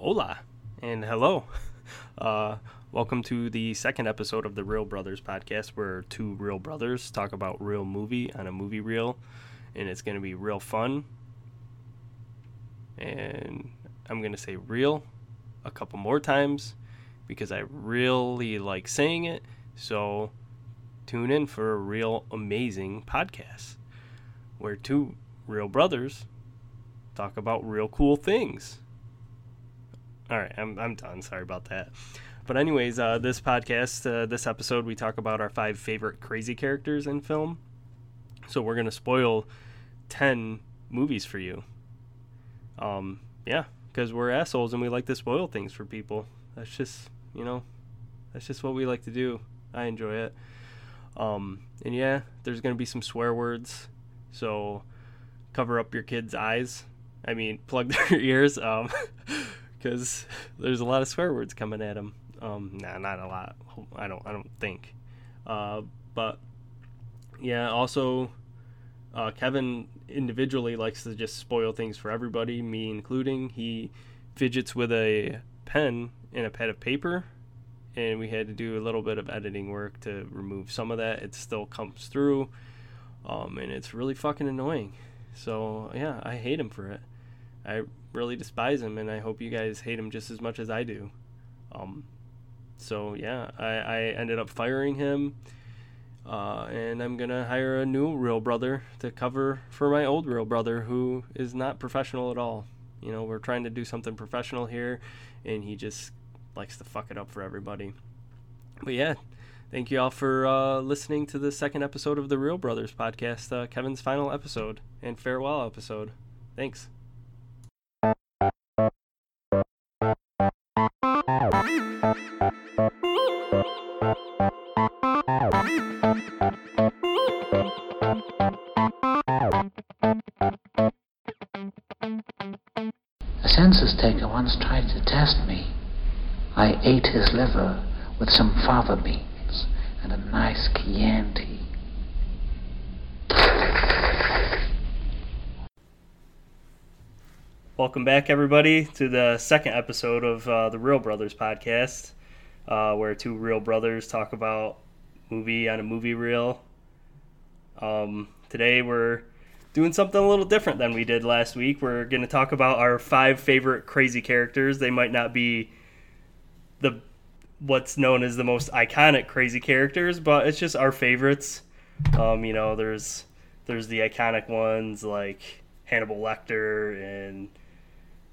Hola and hello. Uh, welcome to the second episode of the Real Brothers podcast, where two real brothers talk about real movie on a movie reel, and it's going to be real fun. And I'm going to say real a couple more times because I really like saying it. So tune in for a real amazing podcast where two real brothers talk about real cool things. All right, I'm, I'm done. Sorry about that. But, anyways, uh, this podcast, uh, this episode, we talk about our five favorite crazy characters in film. So, we're to spoil 10 movies for you. Um, yeah, because we're assholes and we like to spoil things for people. That's just, you know, that's just what we like to do. I enjoy it. Um, and yeah, there's to be some swear words. So, cover up your kids' eyes. I mean, plug their ears. Um, because there's a lot of swear words coming at him. Um, nah, not a lot. I don't. I don't think. Uh, but yeah, also uh, Kevin individually likes to just spoil things for everybody, me including. He fidgets with a pen and a pad of paper, and we had to do a little bit of editing work to remove some of that. It still comes through, um, and it's really fucking annoying. So yeah, I hate him for it. I really despise him, and I hope you guys hate him just as much as I do. Um, so yeah, I, I ended up firing him, uh, and I'm gonna hire a new real brother to cover for my old real brother who is not professional at all. You know, we're trying to do something professional here, and he just likes to fuck it up for everybody. But yeah, thank you all for uh, listening to the second episode of the Real Brothers podcast, uh, Kevin's final episode and farewell episode. Thanks. Ate his liver with some fava beans and a nice Chianti. Welcome back, everybody, to the second episode of uh, the Real Brothers podcast, uh, where two real brothers talk about movie on a movie reel. Um, today, we're doing something a little different than we did last week. We're going to talk about our five favorite crazy characters. They might not be the what's known as the most iconic crazy characters, but it's just our favorites. Um, you know, there's there's the iconic ones like Hannibal Lecter and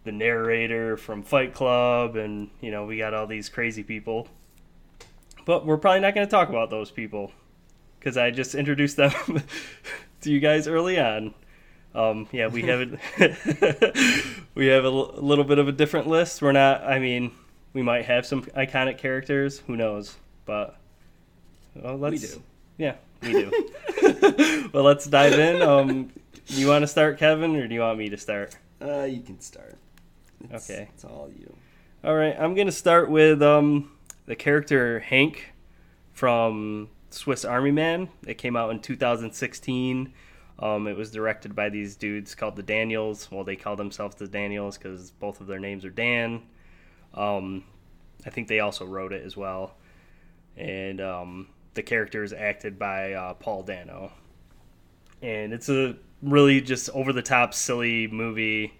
the narrator from Fight Club, and you know we got all these crazy people. But we're probably not going to talk about those people because I just introduced them to you guys early on. Um, yeah, we have we have a l- little bit of a different list. We're not. I mean, we might have some iconic characters. Who knows? But well, let's. We do. Yeah, we do. well, let's dive in. Um, you want to start, Kevin, or do you want me to start? Uh, you can start. It's, Okay. It's all you. All right, I'm gonna start with um, the character Hank from Swiss Army Man. It came out in 2016. Um, it was directed by these dudes called the Daniels. Well, they call themselves the Daniels because both of their names are Dan. Um, I think they also wrote it as well. And um, the character is acted by uh, Paul Dano. And it's a really just over the top, silly movie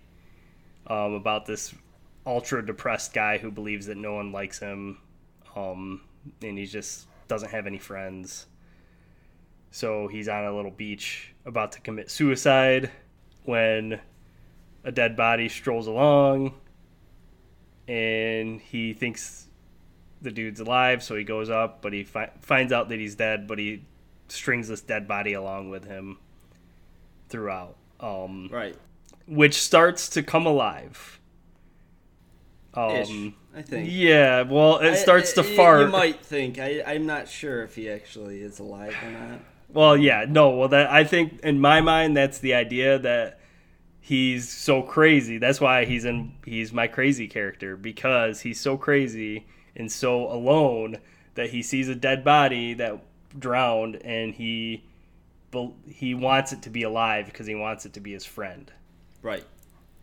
um, about this ultra depressed guy who believes that no one likes him, um, and he just doesn't have any friends. So he's on a little beach about to commit suicide when a dead body strolls along, and he thinks the dude's alive, so he goes up, but he fi- finds out that he's dead, but he strings this dead body along with him throughout. Um, Right. which starts to come alive. Ish, Um, I think. yeah, well, it I- starts to I- fart. You might think. I, I'm not sure if he actually is alive or not. Well, yeah, no, well, that I think in my mind that's the idea that he's so crazy. That's why he's in. He's my crazy character because he's so crazy and so alone that he sees a dead body that drowned and he he wants it to be alive because he wants it to be his friend. Right.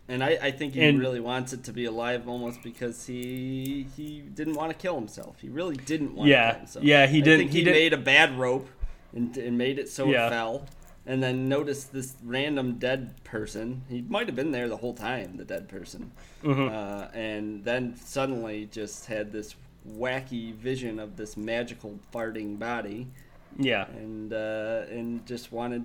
And I, I think he And- really wants it to be alive almost because he he didn't want to kill himself. He really didn't want Yeah. to kill himself. Yeah, he I didn't- think he he, didn't- made a bad rope and, and made it so Yeah. it fell. And then noticed this random dead person. He might have been there the whole time, the dead person. Mhm. Uh, and then suddenly just had this wacky vision of this magical farting body Yeah. and uh, and just wanted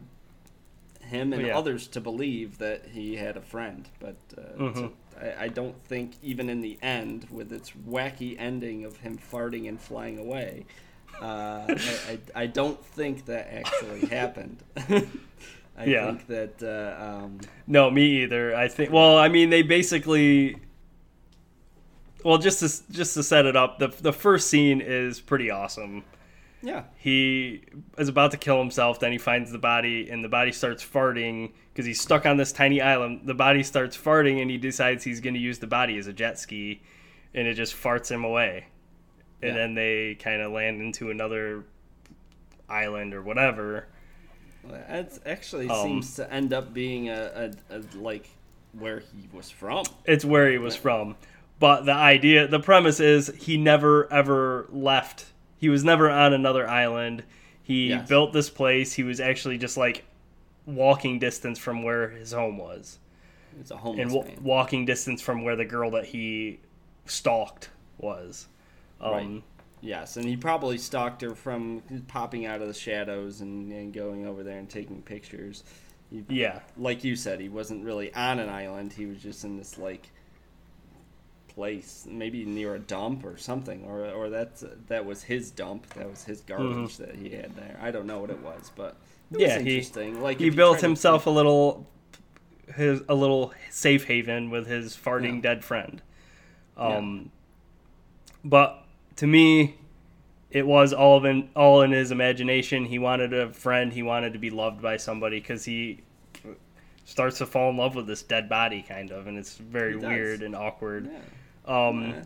him and Yeah. others to believe that he had a friend. But uh, Mhm. so I, I don't think even in the end, with its wacky ending of him farting and flying away, uh, I, I, I don't think that actually happened. I Yeah. think that uh, um, No, me either. I think. Well, I mean, they basically. Well, just to just to set it up, the the first scene is pretty awesome. yeah, He is about to kill himself. Then he finds the body, and the body starts farting because he's stuck on this tiny island. The body starts farting, and he decides he's going to use the body as a jet ski, and it just farts him away. And Yeah. then they kind of land into another island or whatever. it actually Um, seems to end up being a, a, a like where he was from. It's where he was from. But the idea, the premise is he never ever left. He was never on another island. He Yes. built this place. He was actually just like walking distance from where his home was, It's a homeless and man. walking distance from where the girl that he stalked was. Um, Right. Yes, and he probably stalked her from popping out of the shadows and, and going over there and taking pictures. He, Yeah. like you said, he wasn't really on an island. He was just in this like place, maybe near a dump or something, or or that's that was his dump. That was his garbage that he had there. I don't know what it was, but it Mm-hmm. Yeah, was he- interesting. like He built try to himself a little his a little safe haven with his farting Yeah. dead friend. Um but to me it was all of in all in his imagination. He wanted a friend, he wanted to be loved by somebody cuz he starts to fall in love with this dead body kind of and it's very weird and awkward. Yeah, Um yeah.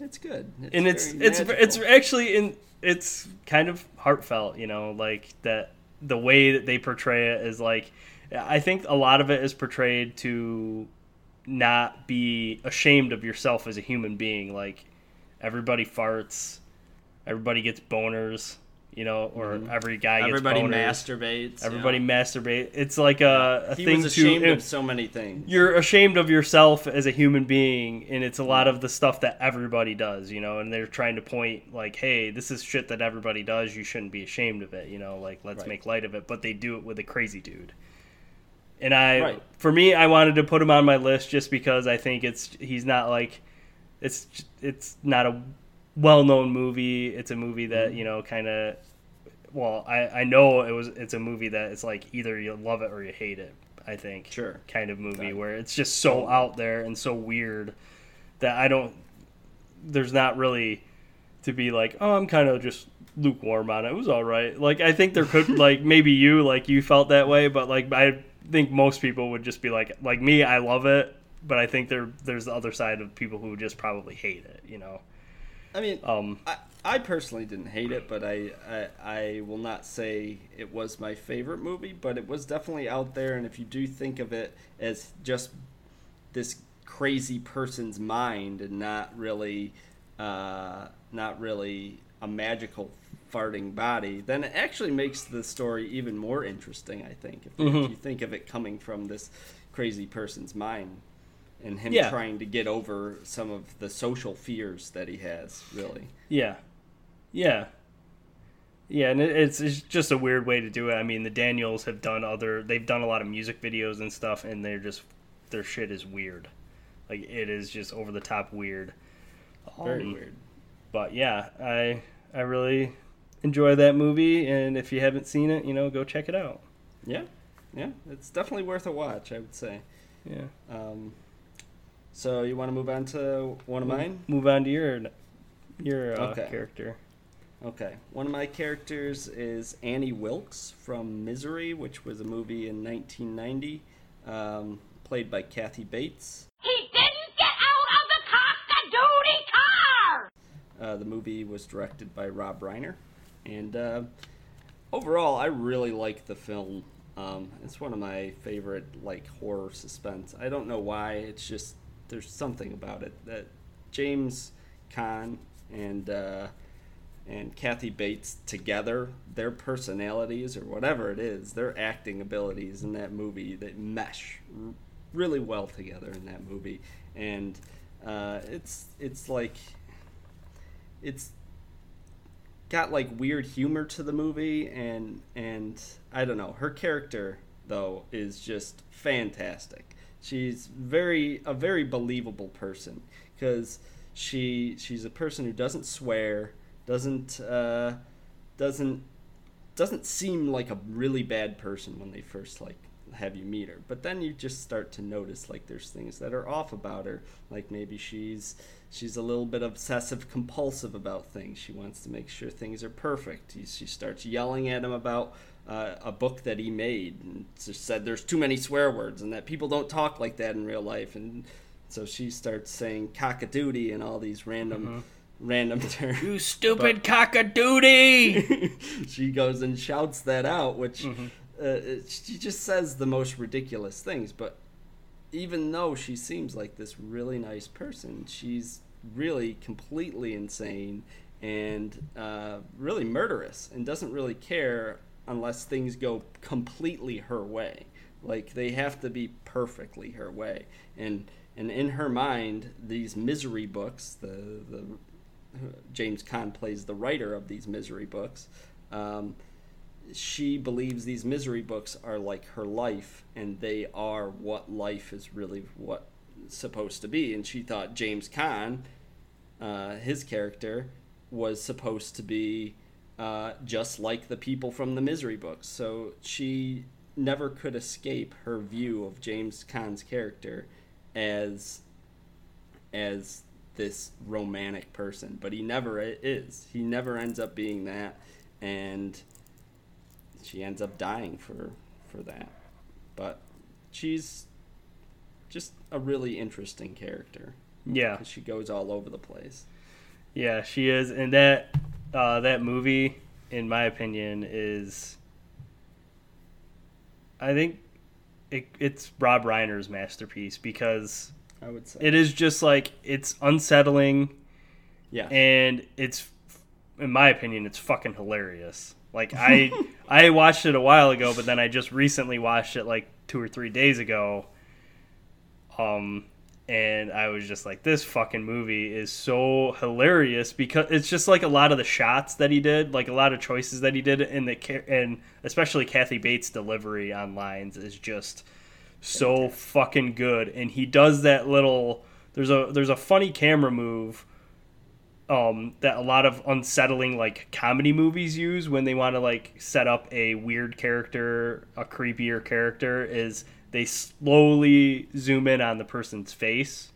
it's good. It's and it's it's it's actually in it's kind of heartfelt you know like that the way that they portray it is like i think a lot of it is portrayed to not be ashamed of yourself as a human being like everybody farts everybody gets boners you know or every guy gets Mm-hmm. everybody boners. masturbates. everybody yeah. masturbate it's like a, a He thing was to ashamed of so many things. you're ashamed of yourself as a human being and it's a lot of the stuff that everybody does you know and they're trying to point like hey this is shit that everybody does you shouldn't be ashamed of it you know like let's Right. make light of it but they do it with a crazy dude and i Right. for me i wanted to put him on my list just because i think it's he's not like it's it's not a well-known movie it's a movie that Mm-hmm. you know kind of well I, I know it was it's a movie that it's like either you love it or you hate it i think Sure. kind of movie where it's just so out there and so weird that I don't. There's not really to be like, oh, I'm kind of just lukewarm on it. It was all right. Like I think there could like maybe you like you felt that way, but like I think most people would just be like like me. I love it, but I think there there's the other side of people who just probably hate it. You know. I mean, Um. I, I personally didn't hate it, but I, I I will not say it was my favorite movie, but it was definitely out there. And if you do think of it as just this crazy person's mind and not really, uh, not really a magical farting body, then it actually makes the story even more interesting. I think if, Mhm. if you think of it coming from this crazy person's mind. And him Yeah. trying to get over some of the social fears that he has, really. Yeah. Yeah. Yeah, and it's, it's just a weird way to do it. I mean, the Daniels have done other, they've done a lot of music videos and stuff, and they're just, their shit is weird. Like, it is just over the top weird. Very Um, weird. But yeah, I, I really enjoy that movie, and if you haven't seen it, you know, go check it out. Yeah, yeah, it's definitely worth a watch. I would say. Yeah. Um, so you want to move on to one of mine? Move on to your, your uh, Okay. character. Okay, one of my characters is Annie Wilkes from Misery, which was a movie in 1990, um, played by Kathy Bates. He didn't get out of the cock-a-doodie car! Uh, the movie was directed by Rob Reiner, and uh, overall, I really like the film. Um, it's one of my favorite like horror suspense. I don't know why. It's just there's something about it that James Caan and uh, and Kathy Bates together, their personalities or whatever it is, their acting abilities in that movie, they mesh r- really well together in that movie, and uh, it's it's like it's got like weird humor to the movie and and I don't know her character though is just fantastic. She's very a very believable person because she she's a person who doesn't swear, doesn't uh, doesn't doesn't seem like a really bad person when they first like have you meet her. But then you just start to notice like there's things that are off about her. Like maybe she's she's a little bit obsessive compulsive about things. She wants to make sure things are perfect. She starts yelling at him about uh, a book that he made and just said there's too many swear words and that people don't talk like that in real life. And so she starts saying cockadoodie and all these random random terms. You stupid cockadoodie! she goes and shouts that out, which uh, she just says the most ridiculous things. But even though she seems like this really nice person, she's really completely insane and uh, really murderous and doesn't really care unless things go completely her way. Like they have to be perfectly her way. And and in her mind, these misery books, the the James Caan plays the writer of these misery books. Um, she believes these misery books are like her life, and they are what life is really what supposed to be. And she thought James Caan, uh, his character, was supposed to be uh, just like the people from the misery books. So she never could escape her view of James Caan's character as as this romantic person, but he never is. He never ends up being that, and she ends up dying for for that. But she's just a really interesting character. Yeah, She goes all over the place. yeah, she is, and that uh, that movie, in my opinion, is. I think it, it's Rob Reiner's masterpiece because I would say. it is just like it's unsettling yeah. and it's in my opinion it's fucking hilarious like i i watched it a while ago but then i just recently watched it like two or three days ago um and i was just like this fucking movie is so hilarious because it's just like a lot of the shots that he did like a lot of choices that he did in the and especially kathy bates delivery on lines is just so fucking good. And he does that little there's a there's a funny camera move um, that a lot of unsettling like comedy movies use when they want to like set up a weird character, a creepier character, is they slowly zoom in on the person's face,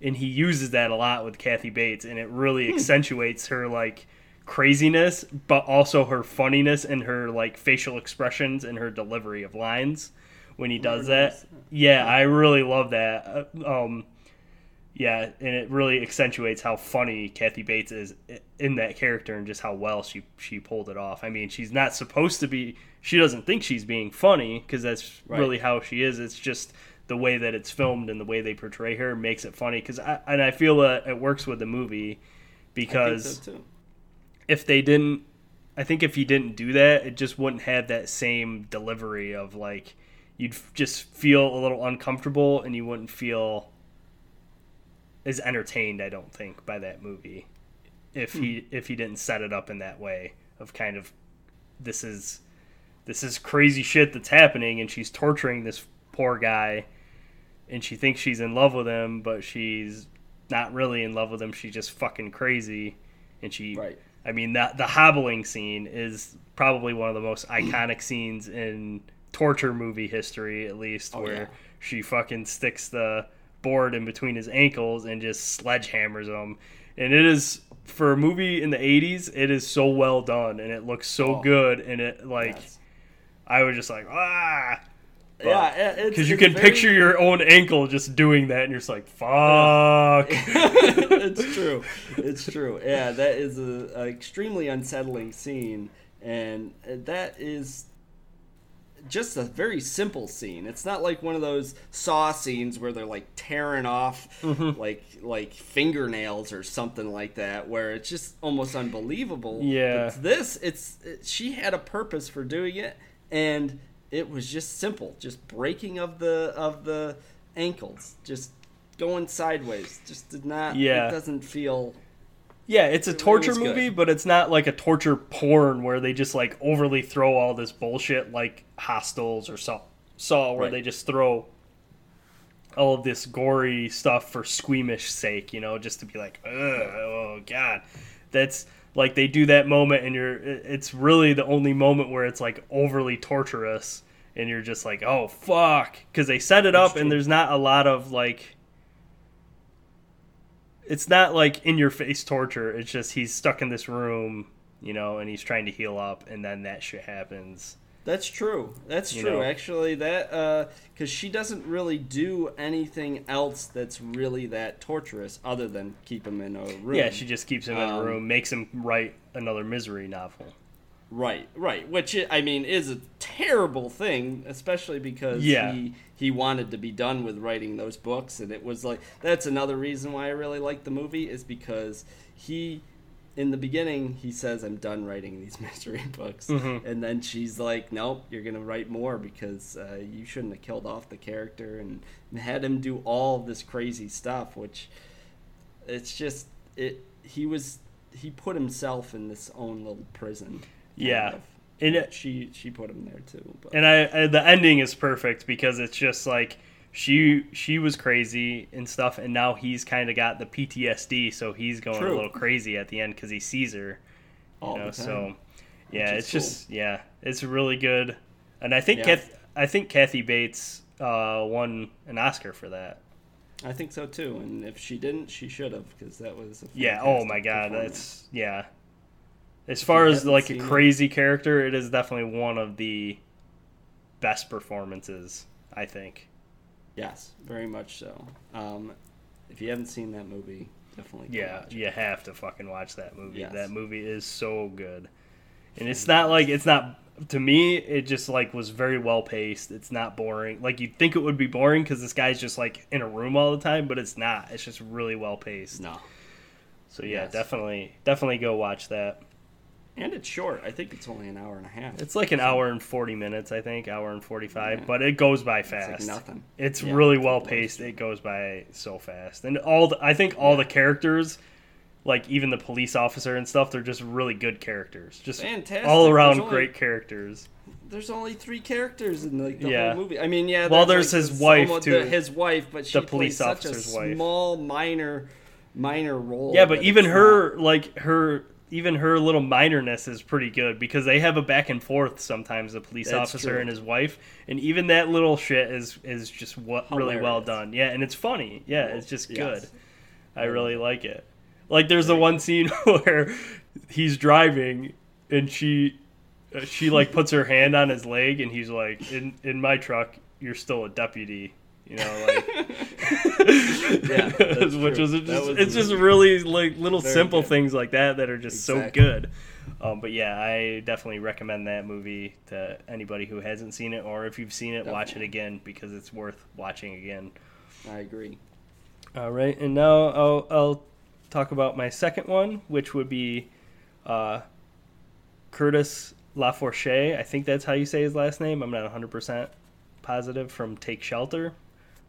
and he uses that a lot with Kathy Bates, and it really accentuates her like craziness, but also her funniness and her like facial expressions and her delivery of lines when he does that. Yeah, I really love that. Uh, Um, yeah, and it really accentuates how funny Kathy Bates is in that character and just how well she she pulled it off. I mean, she's not supposed to be. She doesn't think she's being funny because that's Right. really how she is. It's just the way that it's filmed and the way they portray her makes it funny. Because I and I feel that it works with the movie because so if they didn't I think if you didn't do that, it just wouldn't have that same delivery of like you'd just feel a little uncomfortable and you wouldn't feel as entertained, I don't think, by that movie. If he hmm. if he didn't set it up in that way of kind of this is this is crazy shit that's happening and she's torturing this poor guy and she thinks she's in love with him, but she's not really in love with him. She's just fucking crazy and she Right. I mean that the hobbling scene is probably one of the most iconic scenes in torture movie history, at least, Oh, where yeah. she fucking sticks the board in between his ankles and just sledgehammers him. And it is for a movie in the '80s, it is so well done and it looks so Oh. good. And it like Yes. I was just like ah. Yeah, because you can very- picture your own ankle just doing that, and you're just like, "Fuck." it's true. It's true. Yeah, that is a, a extremely unsettling scene, and that is just a very simple scene. It's not like one of those saw scenes where they're like tearing off Mm-hmm. like like fingernails or something like that, where it's just almost unbelievable. Yeah. But this, it's it, she had a purpose for doing it, and it was just simple, just breaking of the of the ankles, just going sideways. Just did not. Yeah. It doesn't feel. Yeah, it's a It torture was good. movie, but it's not like a torture porn where they just like overly throw all this bullshit like Hostels or Saw, Saw where Right. they just throw all of this gory stuff for squeamish sake, you know, just to be like, Ugh, oh god, that's like they do that moment, and you're it's really the only moment where it's like overly torturous, and you're just like, oh fuck, because they set it up, true. and there's not a lot of like it's not like in your face torture. It's just he's stuck in this room, you know, and he's trying to heal up, and then that shit happens. That's true. That's You true. know? Actually, that because she doesn't really do anything else that's really that torturous, other than keep him in a room. Yeah, she just keeps him in a Um, room, makes him write another misery novel. Right, right. Which i- mean is a terrible thing, especially because Yeah. he he wanted to be done with writing those books, and it was like that's another reason why I really like the movie is because he. In the beginning, he says, "I'm done writing these mystery books," Mm-hmm. and then she's like, "Nope, you're gonna write more because uh, you shouldn't have killed off the character and had him do all this crazy stuff." Which, it's just it. He was he put himself in this own little prison. Yeah. of. And it, She she put him there too. But and I, I the ending is perfect because it's just like she she was crazy and stuff, and now he's kind of got the PTSD, so he's going a little crazy at the end because he sees her. You all know, so yeah, it's cool. just yeah, it's really good, and I think Yeah. Kath, I think Kathy Bates uh, won an Oscar for that. I think so too. And if she didn't, she should have because that was a Yeah. Oh my God, that's yeah. As far as like a seen it- crazy character, it is definitely one of the best performances. I think. yes, very much so. Um, if you haven't seen that movie, definitely go Yeah, watch it. you have to fucking watch that movie. Yes. That movie is so good. And it's not like it's not to me it just like was very well paced. It's not boring. Like you'd think it would be boring cuz this guy's just like in a room all the time, but it's not. It's just really well paced. No, So yeah, Yes. definitely definitely go watch that. And it's short. I think it's only an hour and a half. It's like an hour and 40 minutes, I think, hour and 45, Yeah. but it goes by It's fast. like nothing. It's Yeah, really it's well paced. It goes by so fast, and all the, I think all the characters, like even the police officer and stuff, they're just really good characters. Just Fantastic. all around only- great characters. There's only three characters in like the Yeah. whole movie. I mean, yeah. Well, there's, like, his wife, too. the- his wife, but she The police plays such a officer's wife. small, minor, minor role. Yeah, but even it's her, like her, even her little minorness is pretty good because they have a back and forth sometimes. The police That's officer true. and his wife, and even that little shit is is just what really well done. Yeah, and it's funny. Yeah, it's just Yes. good. I really like it. Like there's the one scene where he's driving and she uh, she like puts her hand on his leg and he's like in in my truck you're still a deputy you know like Yeah, which was just was it's just really- like little simple good. things like that that are just so good um, but yeah i definitely recommend that movie to anybody who hasn't seen it or if you've seen it watch it again because it's worth watching again I agree. all right, and now I'll, I'll talk about my second one, which would be uh, Curtis LaForche. I think that's how you say his last name. I'm not 100% positive. From Take Shelter,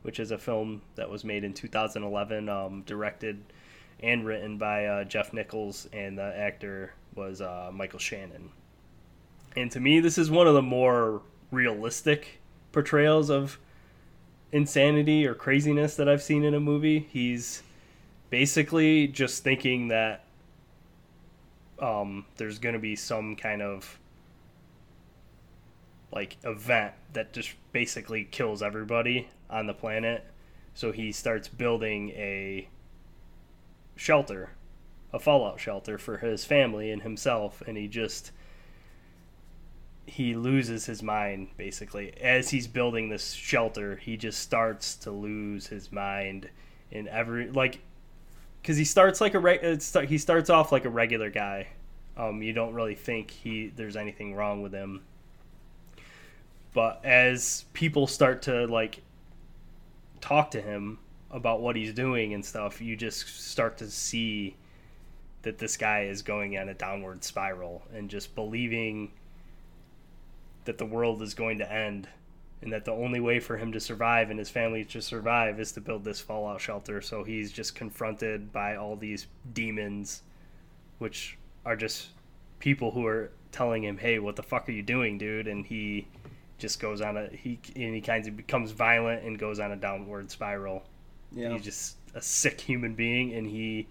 which is a film that was made in 2011, um, directed and written by uh, Jeff Nichols, and the actor was uh, Michael Shannon. And to me, this is one of the more realistic portrayals of insanity or craziness that I've seen in a movie. He's basically just thinking that um, there's going to be some kind of like event that just basically kills everybody on the planet. So he starts building a shelter, a fallout shelter for his family and himself, and he just he loses his mind basically. As he's building this shelter he just starts to lose his mind in every like because he starts like a re- he starts off like a regular guy. Um you don't really think he there's anything wrong with him. But as people start to like talk to him about what he's doing and stuff, you just start to see that this guy is going on a downward spiral and just believing that the world is going to end and that the only way for him to survive and his family to survive is to build this fallout shelter. So he's just confronted by all these demons which are just people who are telling him hey what the fuck are you doing dude? And he just goes on a he and he kind of becomes violent and goes on a downward spiral Yeah. he's just a sick human being and he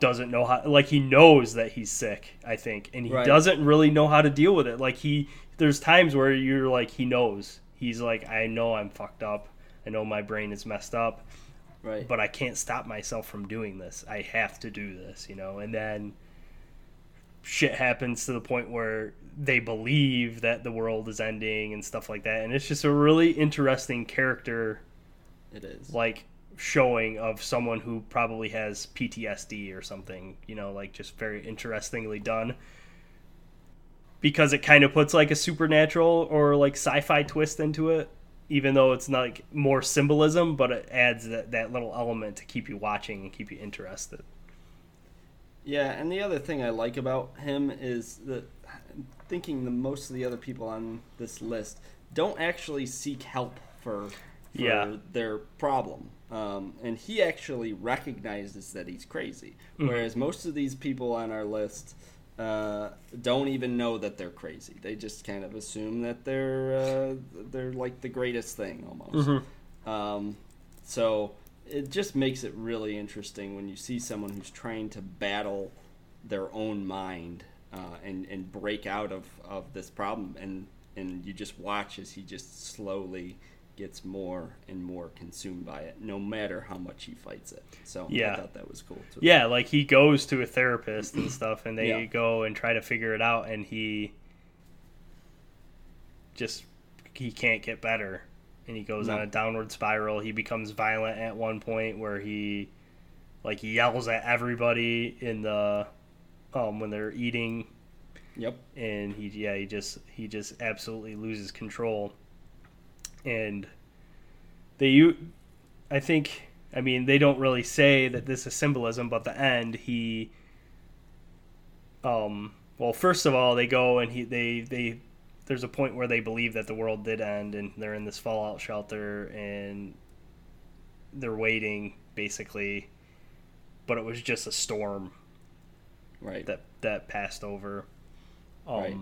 doesn't know how like he knows that he's sick i think and he Right. doesn't really know how to deal with it like he there's times where you're like he knows he's like i know i'm fucked up i know my brain is messed up Right. but i can't stop myself from doing this i have to do this you know and then shit happens to the point where they believe that the world is ending and stuff like that and it's just a really interesting character it is. like showing of someone who probably has PTSD or something, you know, like just very interestingly done. Because it kind of puts like a supernatural or like sci-fi twist into it, even though it's not like more symbolism, but it adds that, that little element to keep you watching and keep you interested. Yeah, and the other thing I like about him is that thinking the most of the other people on this list don't actually seek help for, for Yeah. their problem. Um, and he actually recognizes that he's crazy. Whereas most of these people on our list uh, don't even know that they're crazy. They just kind of assume that they're uh, they're like the greatest thing almost. Um, so it just makes it really interesting when you see someone who's trying to battle their own mind uh, and and break out of, of this problem, and and you just watch as he just slowly gets more and more consumed by it, no matter how much he fights it. So Yeah. I thought that was cool too. Yeah, like he goes to a therapist and stuff, and they Yeah. go and try to figure it out, and he just he can't get better, and he goes on a downward spiral. He becomes violent at one point where he like yells at everybody in the um when they're eating Yep. and he yeah he just he just absolutely loses control and they you i think i mean they don't really say that this is symbolism but the end he um well first of all they go and he they they there's a point where they believe that the world did end and they're in this fallout shelter and they're waiting basically but it was just a storm Right. that that passed over. Um, Right.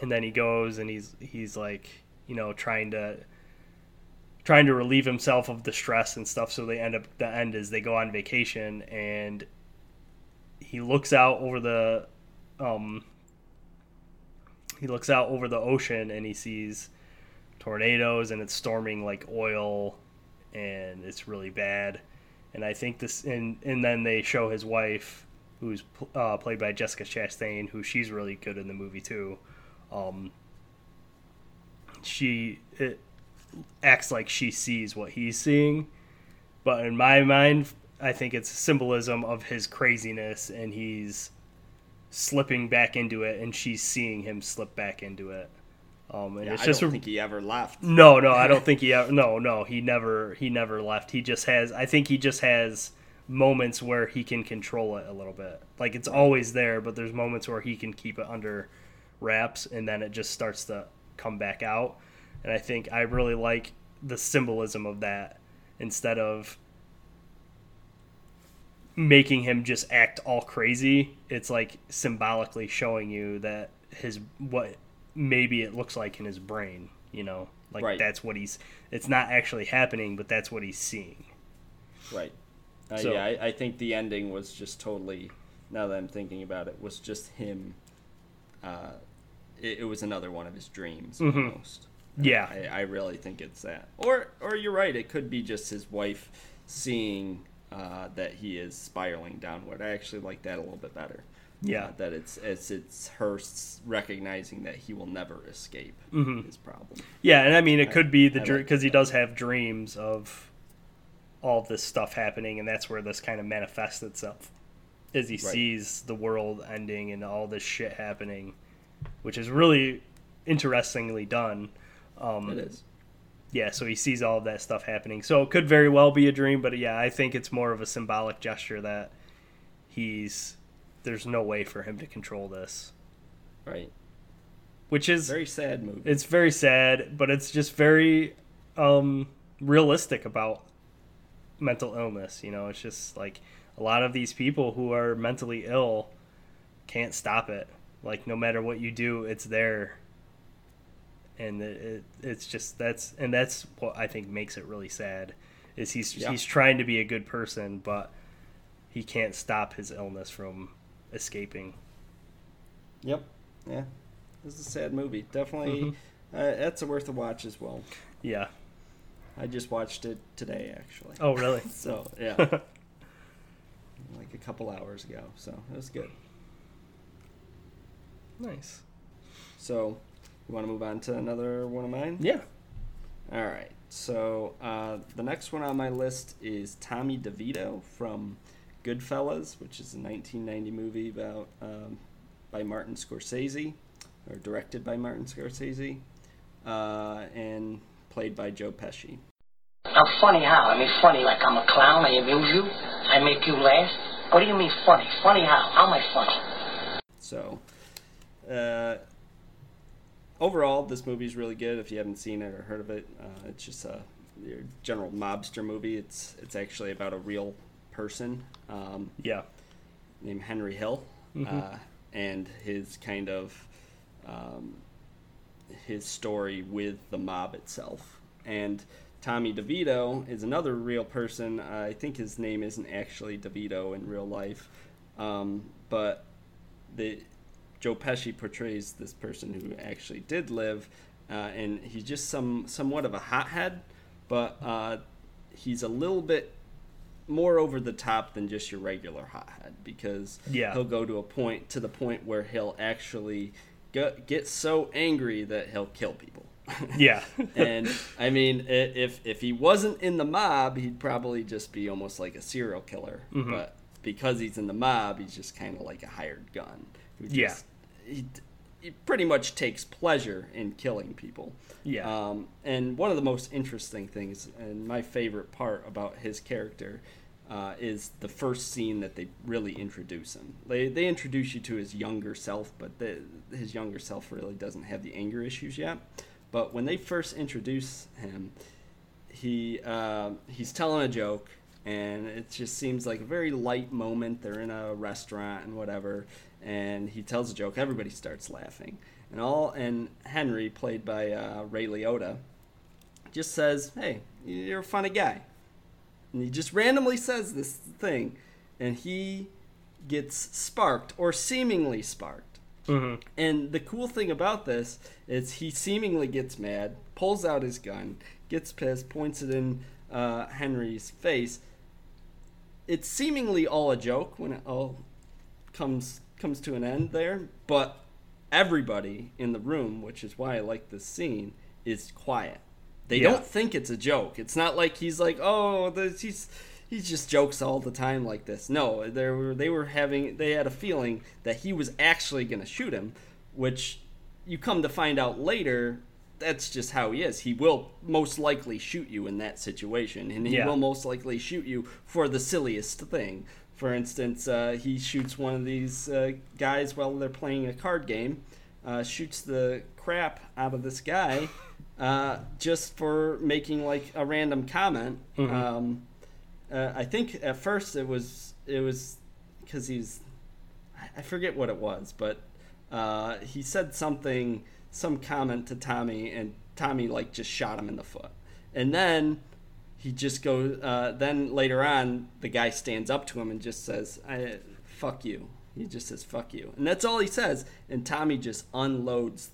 And then he goes and he's he's like you know trying to trying to relieve himself of the stress and stuff. So they end up the end is they go on vacation and he looks out over the um he looks out over the ocean and he sees tornadoes and it's storming like oil and it's really bad. And I think this and and then they show his wife who's uh, played by Jessica Chastain who she's really good in the movie too. Um she acts like she sees what he's seeing. But in my mind I think it's symbolism of his craziness and he's slipping back into it and she's seeing him slip back into it um and Yeah, it's I just don't think he ever left. no, no, I don't think he ever. No, no, he never. He never left. He just has. I think he just has moments where he can control it a little bit. Like it's always there, but there's moments where he can keep it under wraps, and then it just starts to come back out. And I think I really like the symbolism of that instead of making him just act all crazy. It's like symbolically showing you that his what maybe it looks like in his brain, you know? Like Right. that's what he's it's not actually happening, but that's what he's seeing. Right. Uh, So- yeah, I, I think the ending was just totally. Now that I'm thinking about it, was just him. Uh, it, it was another one of his dreams almost. Mm-hmm. Yeah. I, I really think it's that. Or, or you're right. It could be just his wife seeing uh, that he is spiraling downward. I actually like that a little bit better. Yeah. Uh, that it's it's it's her recognizing that he will never escape his problem. Yeah, and I mean it could be the I dream like because he does have dreams of all this stuff happening, and that's where this kind of manifests itself. As he Right. sees the world ending and all this shit happening, which is really interestingly done. Um, It is. Yeah, so he sees all of that stuff happening. So it could very well be a dream, but yeah, I think it's more of a symbolic gesture that he's there's no way for him to control this, Right. which is Very sad movie. it's very sad, but it's just very um, realistic about mental illness. You know, it's just like a lot of these people who are mentally ill can't stop it. Like no matter what you do, it's there, and it, it, it's just that's and that's what I think makes it really sad. Is he's Yeah. he's trying to be a good person, but he can't stop his illness from escaping. Yep. Yeah. This is a sad movie. Definitely. Mhm. Uh, that's a worth a watch as well. Yeah. I just watched it today, actually. Oh, really? So yeah, like a couple hours ago. So it was good. nice. So, you want to move on to another one of mine? Yeah. All right. So uh, the next one on my list is Tommy DeVito from Goodfellas, which is a 1990 movie about um, by Martin Scorsese, or directed by Martin Scorsese, uh, and played by Joe Pesci. I'm funny how? I mean funny like I'm a clown, I amuse you, I make you laugh. What do you mean funny? Funny how? How am I funny? So, uh, overall, this movie is really good. If you haven't seen it or heard of it, uh, it's just a your general mobster movie. It's it's actually about a real person um, Yeah. named Henry Hill, Mhm. uh, and his kind of um, his story with the mob itself. And Tommy DeVito is another real person. I think his name isn't actually DeVito in real life, um, but the Joe Pesci portrays this person who actually did live, uh, and he's just some somewhat of a hothead, but uh, he's a little bit more over the top than just your regular hothead because Yeah. he'll go to a point to the point where he'll actually get, get so angry that he'll kill people. Yeah. and I mean, if if he wasn't in the mob, he'd probably just be almost like a serial killer. Mhm. But because he's in the mob, he's just kind of like a hired gun. Who Yeah. just, he, he pretty much takes pleasure in killing people. Yeah. Um, and one of the most interesting things, and my favorite part about his character, uh, is the first scene that they really introduce him. They they introduce you to his younger self, but the, his younger self really doesn't have the anger issues yet. But when they first introduce him, he uh, he's telling a joke, and it just seems like a very light moment. They're in a restaurant and whatever, and he tells a joke. Everybody starts laughing, and all and Henry, played by uh, Ray Liotta, just says, "Hey, you're a funny guy," and he just randomly says this thing, and he gets sparked or seemingly sparked. hmm And the cool thing about this is he seemingly gets mad, pulls out his gun, gets pissed, points it in uh, Henry's face. It's seemingly all a joke when it all comes comes to an end there, but everybody in the room, which is why I like this scene, is quiet. They Yeah. don't think it's a joke. It's not like he's like, oh, this, he's he just jokes all the time like this. No, they were they were having they had a feeling that he was actually going to shoot him, which you come to find out later that's just how he is. He will most likely shoot you in that situation, and he Yeah. will most likely shoot you for the silliest thing. For instance, uh, he shoots one of these uh, guys while they're playing a card game, uh, shoots the crap out of this guy uh, just for making like a random comment. Mhm. Um, uh, I think at first it was it was because he's I- I forget what it was, but uh, he said something, some comment to Tommy, and Tommy like just shot him in the foot, and then he just goes. Uh, then later on, the guy stands up to him and just says, I, "Fuck you." He just says "fuck you," and that's all he says. And Tommy just unloads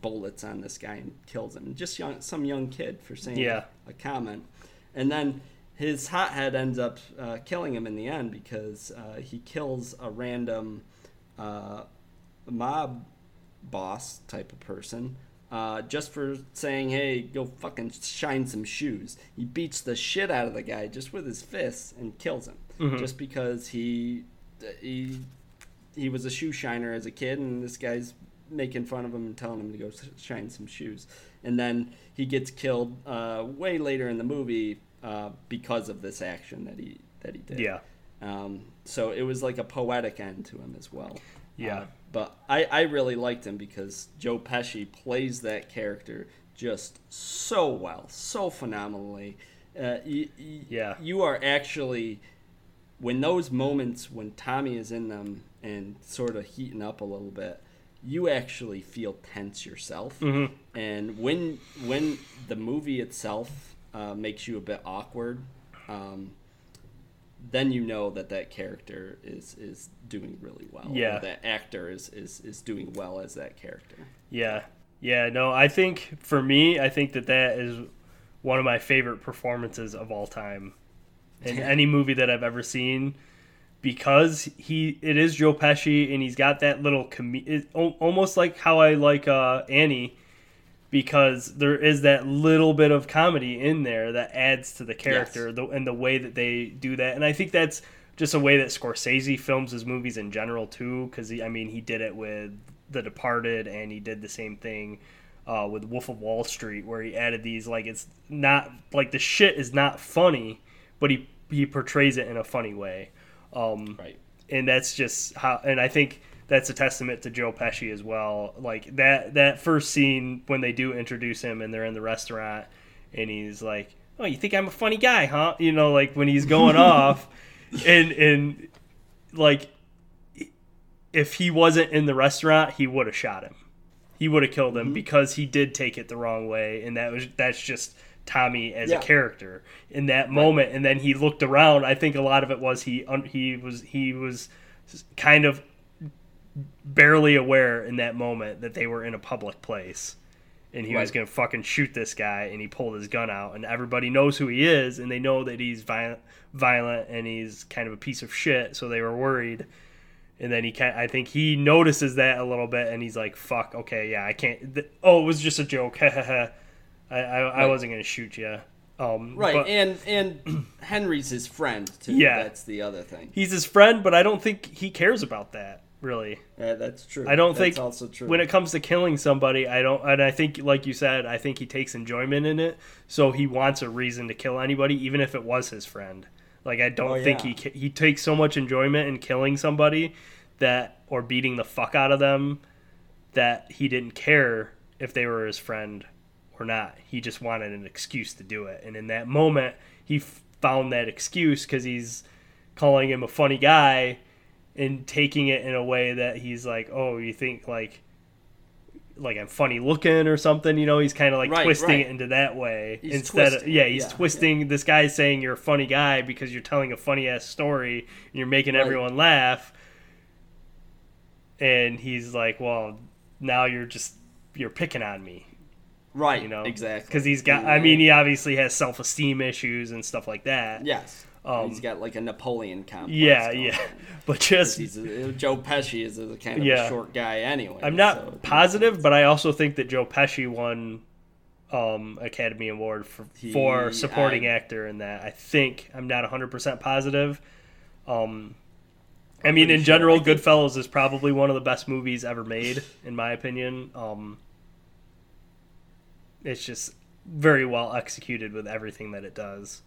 bullets on this guy and kills him. Just young, some young kid for saying Yeah. a comment, and then his hothead ends up uh, killing him in the end because uh, he kills a random uh, mob boss type of person uh, just for saying, "Hey, go fucking shine some shoes." He beats the shit out of the guy just with his fists and kills him Mhm. just because he he he was a shoe shiner as a kid, and this guy's making fun of him and telling him to go shine some shoes, and then he gets killed uh, way later in the movie uh, because of this action that he that he did. Yeah. Um, so it was like a poetic end to him as well. Yeah. But I, I really liked him because Joe Pesci plays that character just so well, so phenomenally. Uh, y- y- Yeah. You are actually, when those moments when Tommy is in them and sort of heating up a little bit, you actually feel tense yourself. Mm-hmm. And when when the movie itself uh, makes you a bit awkward, um, then you know that that character is is doing really well. Yeah. that actor is, is is doing well as that character. Yeah. Yeah, no, I think for me, I think that that is one of my favorite performances of all time in any movie that I've ever seen because he it is Joe Pesci and he's got that little com- almost like how I like uh, Annie because there is that little bit of comedy in there that adds to the character Yes. the, and the way that they do that and I think that's just a way that Scorsese films his movies in general too because I mean he did it with The Departed and he did the same thing uh, with Wolf of Wall Street where he added these like it's not like the shit is not funny but he he portrays it in a funny way um, Right. and that's just how and i think that's a testament to joe pesci as well. Like that that first scene when they do introduce him and they're in the restaurant and he's like oh you think i'm a funny guy huh? You know like when he's going off and and like if he wasn't in the restaurant he would have shot him. He would have killed him Mm-hmm. because he did take it the wrong way and that was that's just tommy as Yeah. a character in that moment. And then he looked around. I think a lot of it was he he was he was kind of barely aware in that moment that they were in a public place and he was going to fucking shoot this guy and he pulled his gun out and everybody knows who he is and they know that he's violent violent and he's kind of a piece of shit so they were worried and then he can I think he notices that a little bit and he's like fuck okay yeah I can't th- oh it was just a joke I, I, I wasn't going to shoot you um Right, but and and Henry's his friend too. Yeah. that's the other thing. he's his friend but I don't think he cares about that really Uh, that's true. I don't that's think also true. when it comes to killing somebody, I don't, and I think, like you said, I think he takes enjoyment in it. So he wants a reason to kill anybody, even if it was his friend. Like I don't Oh, think yeah. he he takes so much enjoyment in killing somebody that or beating the fuck out of them that he didn't care if they were his friend or not. He just wanted an excuse to do it, and in that moment, he f- found that excuse because he's calling him a funny guy and taking it in a way that he's like, oh, you think like like I'm funny looking or something, you know, he's kind of like Right, twisting right. it into that way He's instead of yeah, he's yeah, twisting this guy's saying you're a funny guy because you're telling a funny ass story and you're making Right. everyone laugh. And he's like, "Well, now you're just you're picking on me." right, you know exactly because he's got i mean he obviously has self-esteem issues and stuff like that yes, um, he's got like a Napoleon complex. yeah yeah but just a, Joe Pesci is a kind of Yeah. a short guy anyway. i'm not so- positive but i also think that joe pesci won um academy award for, for supporting I- actor in that i think i'm not 100% positive um I mean, in sure. general, Goodfellas is probably one of the best movies ever made, in my opinion. Um, it's just very well executed with everything that it does.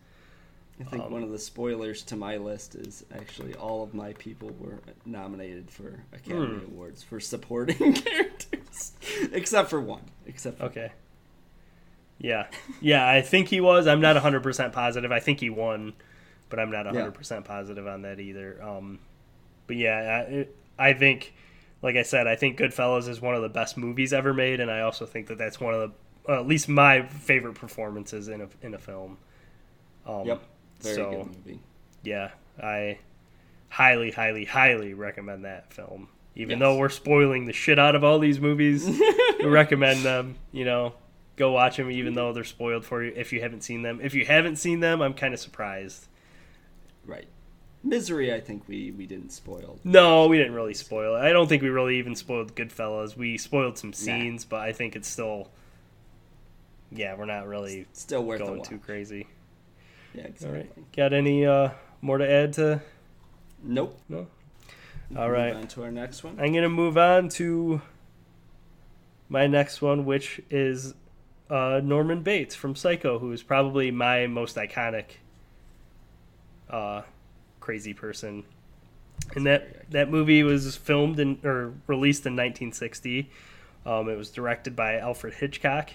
I think um, one of the spoilers to my list is actually all of my people were nominated for Academy Hmm. Awards for supporting characters, except for one. Except for Okay. Yeah. Yeah, I think he was. I'm not 100% positive. I think he won, but I'm not 100% positive on that either. Um, but yeah, I, I think, like I said, I think Goodfellas is one of the best movies ever made, and I also think that that's one of the, uh, at least my favorite performances in a, in a film. Um, Yep, very so, good movie. yeah, I highly, highly, highly recommend that film. Even Yes. though we're spoiling the shit out of all these movies, we recommend them. You know, go watch them, even though they're spoiled for you if you haven't seen them. If you haven't seen them, I'm kind of surprised. Right. Misery, I think we we didn't spoil. No, we didn't really spoil it. I don't think we really even spoiled Goodfellas. We spoiled some scenes, but I think it's still. Yeah, we're not really Still worth going too crazy. Yeah, exactly. right, got any uh, more to add to? Nope. No. All. Move on to our next one. I'm gonna move on to my next one, which is uh, Norman Bates from Psycho, who is probably my most iconic uh, crazy person. And that that movie was filmed in or released in 1960. Um, it was directed by Alfred Hitchcock,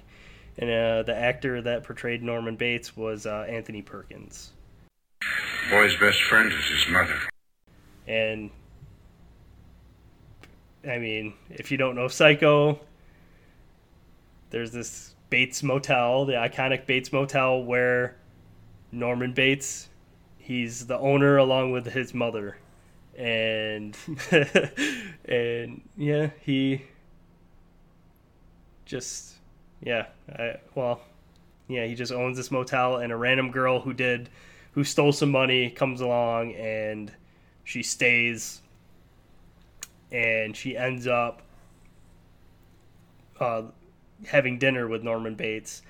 and uh, the actor that portrayed Norman Bates was uh, Anthony Perkins. Boy's best friend is his mother. And I mean, if you don't know Psycho, there's this Bates Motel, the iconic Bates Motel, where Norman Bates, he's the owner along with his mother, and and yeah, he just yeah, I, well, yeah, he just owns this motel, and a random girl who did who stole some money comes along and she stays and she ends up uh, having dinner with Norman Bates,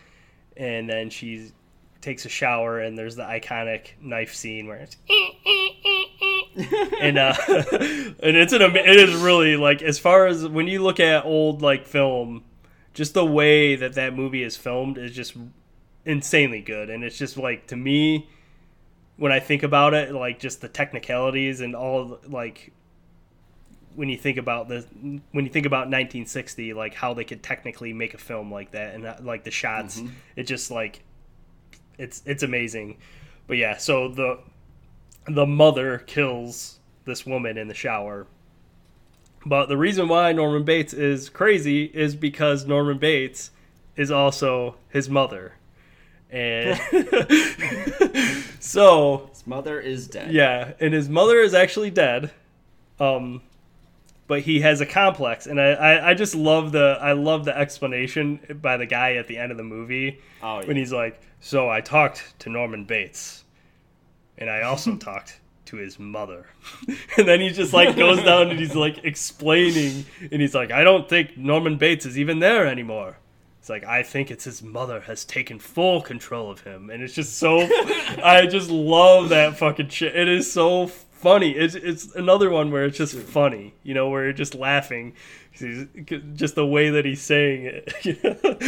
and then she takes a shower, and there's the iconic knife scene where it's and uh, and it's an it is really like as far as when you look at old like film, just the way that that movie is filmed is just insanely good, and it's just like to me when I think about it, like just the technicalities and all like when you think about the when you think about 1960 like how they could technically make a film like that and uh, like the shots it just like it's it's amazing. But yeah so the the mother kills this woman in the shower but the reason why Norman Bates is crazy is because Norman Bates is also his mother and so His mother is dead. yeah, and his mother is actually dead. Um, but he has a complex, and I, I, I just love the I love the explanation by the guy at the end of the movie Oh, yeah. when he's like, "So I talked to Norman Bates, and I also talked to his mother," and then he just like goes down and he's like explaining, and he's like, "I don't think Norman Bates is even there anymore." It's like I think it's his mother has taken full control of him, and it's just so. I just love that fucking shit. It is so funny. It's it's another one where it's just funny, you know, where you're just laughing, he's- Just the way that he's saying it,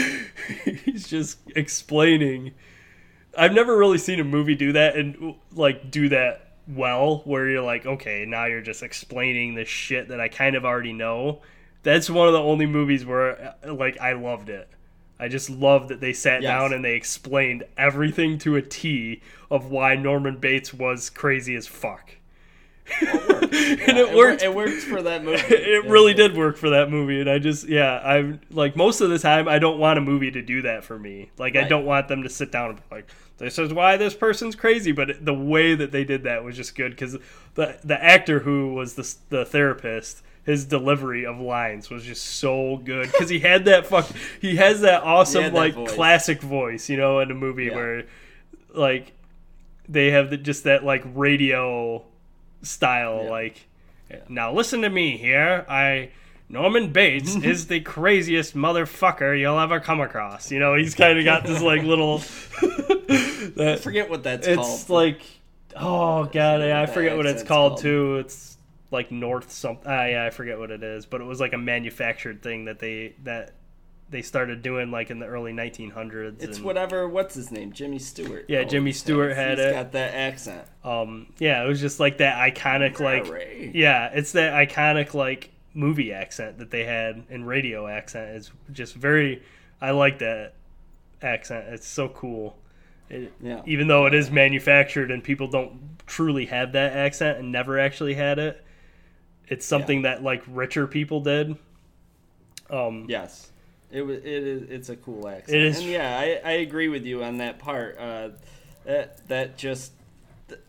he's just explaining. I've never really seen a movie do that and like do that well, where you're like, okay, now you're just explaining the shit that I kind of already know. That's one of the only movies where uh, like I loved it. I just loved that they sat Yes. down and they explained everything to a T of why Norman Bates was crazy as fuck. and it worked. It worked for that movie. it really did work for that movie and i just yeah I'm like most of the time i don't want a movie to do that for me like i don't want them to sit down and be like this is why this person's crazy but the way that they did that was just good because the the actor who was the, the therapist his delivery of lines was just so good because he had that fuck he has that awesome that like voice. classic voice you know in a movie Yeah. where like they have the, just that like radio style Yeah. like now listen to me here i norman bates is the craziest motherfucker you'll ever come across you know he's kind of got this like little I forget what that's it's called. like oh god yeah, i forget what it's called, called. too it's like north something ah, yeah i forget what it is but it was like a manufactured thing that they that they started doing like in the early 1900s it's and- whatever. What's his name? Jimmy Stewart. Yeah, Jimmy Stewart has. had He's it. Got that accent. um yeah it was just like that iconic like Hooray. yeah it's that iconic like movie accent that they had and radio accent is just very i like that accent it's so cool it, Yeah. even though it is manufactured and people don't truly have that accent and never actually had it it's something that like richer people did um Yes. It was. It is. It's a cool accent. It is- And yeah, I, I agree with you on that part. Uh, that that just th-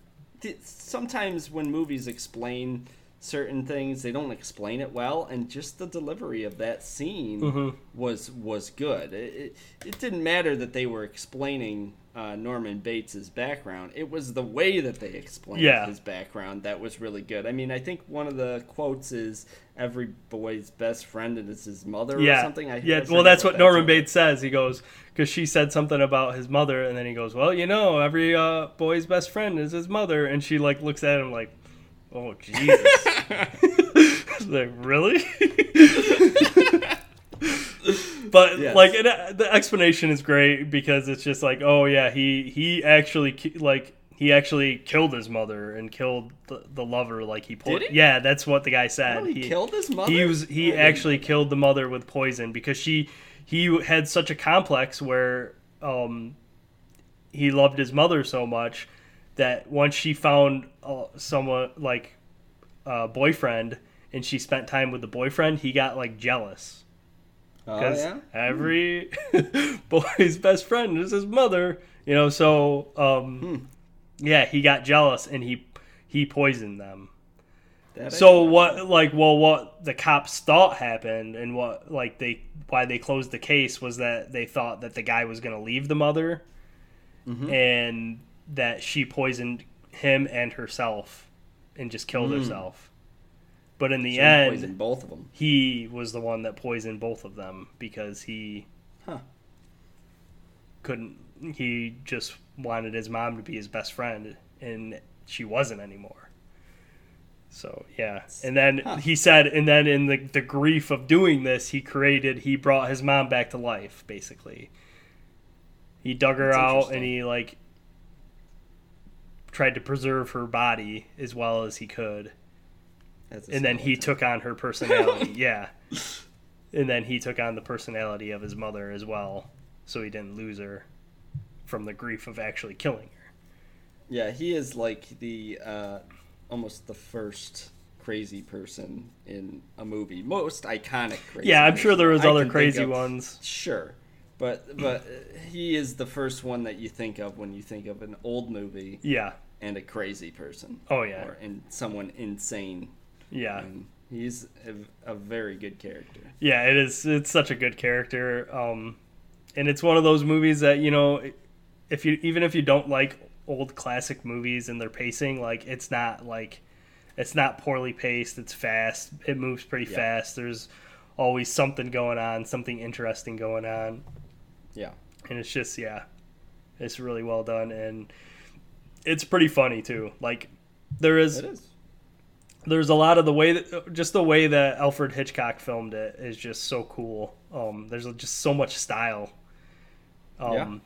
th- sometimes when movies explain certain things, they don't explain it well, and just the delivery of that scene Mm-hmm. was was good. It, it it didn't matter that they were explaining uh, Norman Bates's background. It was the way that they explained Yeah. his background that was really good. I mean, I think one of the quotes is "Every boy's best friend is his mother" or something. I, I yeah forget well that's what norman bates says he goes because she said something about his mother and then he goes well you know every uh, boy's best friend is his mother and she like looks at him like oh jesus like really but Yes. like it, uh, the explanation is great because it's just like, oh yeah, he he actually like he actually killed his mother and killed the, the lover. Like he, he? yeah, that's what the guy said. Oh, he, killed his mother. He was he actually killed the mother with poison because she he had such a complex where um he loved his mother so much that once she found uh, someone like a boyfriend and she spent time with the boyfriend, he got like jealous Oh, because yeah? every boy's best friend is his mother, you know. So um, Hmm. yeah, he got jealous and he he poisoned them. That So know. what, like, well, what the cops thought happened, and what, like, they why they closed the case was that they thought that the guy was going to leave the mother, Mm-hmm. and that she poisoned him and herself, and just killed hmm. herself. But in the. So end, poisoned both of them. he was the one that poisoned both of them because he Huh. couldn't. He just wanted his mom to be his best friend, and she wasn't anymore. So yeah, and then Huh. he said, and then in the the grief of doing this, he created, he brought his mom back to life. Basically, he dug her That's out, and he like tried to preserve her body as well as he could and then he skeleton. took on her personality. yeah, and then he took on the personality of his mother as well, so he didn't lose her from the grief of actually killing her. Yeah, he is like the uh, almost the first crazy person in a movie. Most iconic crazy. yeah, I'm sure there was I other crazy ones. Sure, but but uh, he is the first one that you think of when you think of an old movie Yeah, and a crazy person. Oh, yeah. or in someone insane. yeah, And he's a, a very good character. yeah. It is. It's such a good character, um, and it's one of those movies that you know, if you even if you don't like old classic movies and their pacing, like it's not like it's not poorly paced. It's fast. It moves pretty Yeah. fast. There's always something going on, something interesting going on. Yeah, and it's just yeah it's really well done and it's pretty funny too. Like there is it is. there's a lot of the way that just the way that alfred hitchcock filmed it is just so cool. Um there's just so much style. Um Yeah.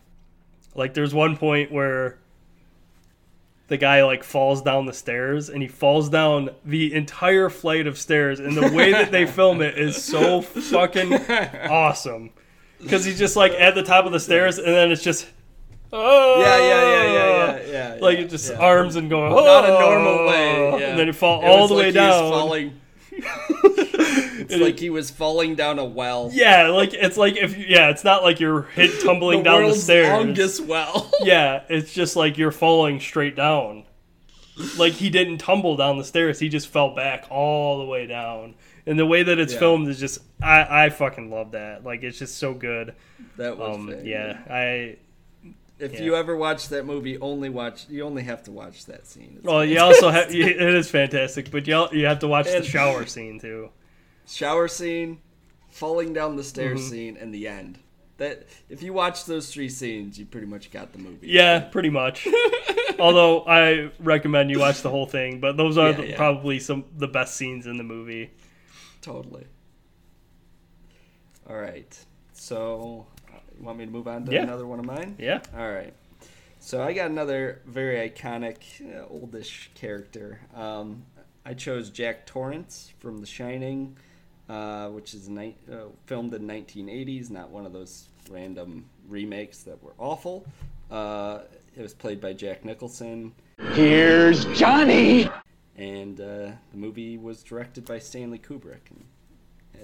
like there's one point where the guy like falls down the stairs and he falls down the entire flight of stairs and the way that they film it is so fucking awesome because he's just like at the top of the stairs and then it's just oh Yeah, yeah, yeah, yeah, yeah, yeah. Oh! like it just yeah. arms and going But not a "Oh," normal way. Yeah. and then it fall It all the like way down falling. it's And like it- he was falling down a well. yeah like it's like if yeah it's not like you're hit tumbling the down the stairs longest well. yeah it's just like you're falling straight down like he didn't tumble down the stairs he just fell back all the way down and the way that it's Yeah. filmed is just i i fucking love that like it's just so good that was um yeah good. i If yeah. you ever watch that movie, only watch. You only have to watch that scene. It's well you also have it is fantastic but you you have to watch the shower scene too shower scene, falling down the stairs Mm-hmm. scene, and the end. That if you watch those three scenes, you pretty much got the movie. Yeah, pretty much. Although I recommend you watch the whole thing, but those are Yeah, the, yeah. probably some the best scenes in the movie. Totally. All right, so uh, you want me to move on to Yeah. another one of mine? Yeah. All right. So I got another very iconic, uh, oldish character. Um, I chose Jack Torrance from The Shining, uh, which is ni- uh, filmed in 1980s. Not one of those random remakes that were awful. Uh, it was played by Jack Nicholson, Here's Johnny. And uh, the movie was directed by Stanley Kubrick. And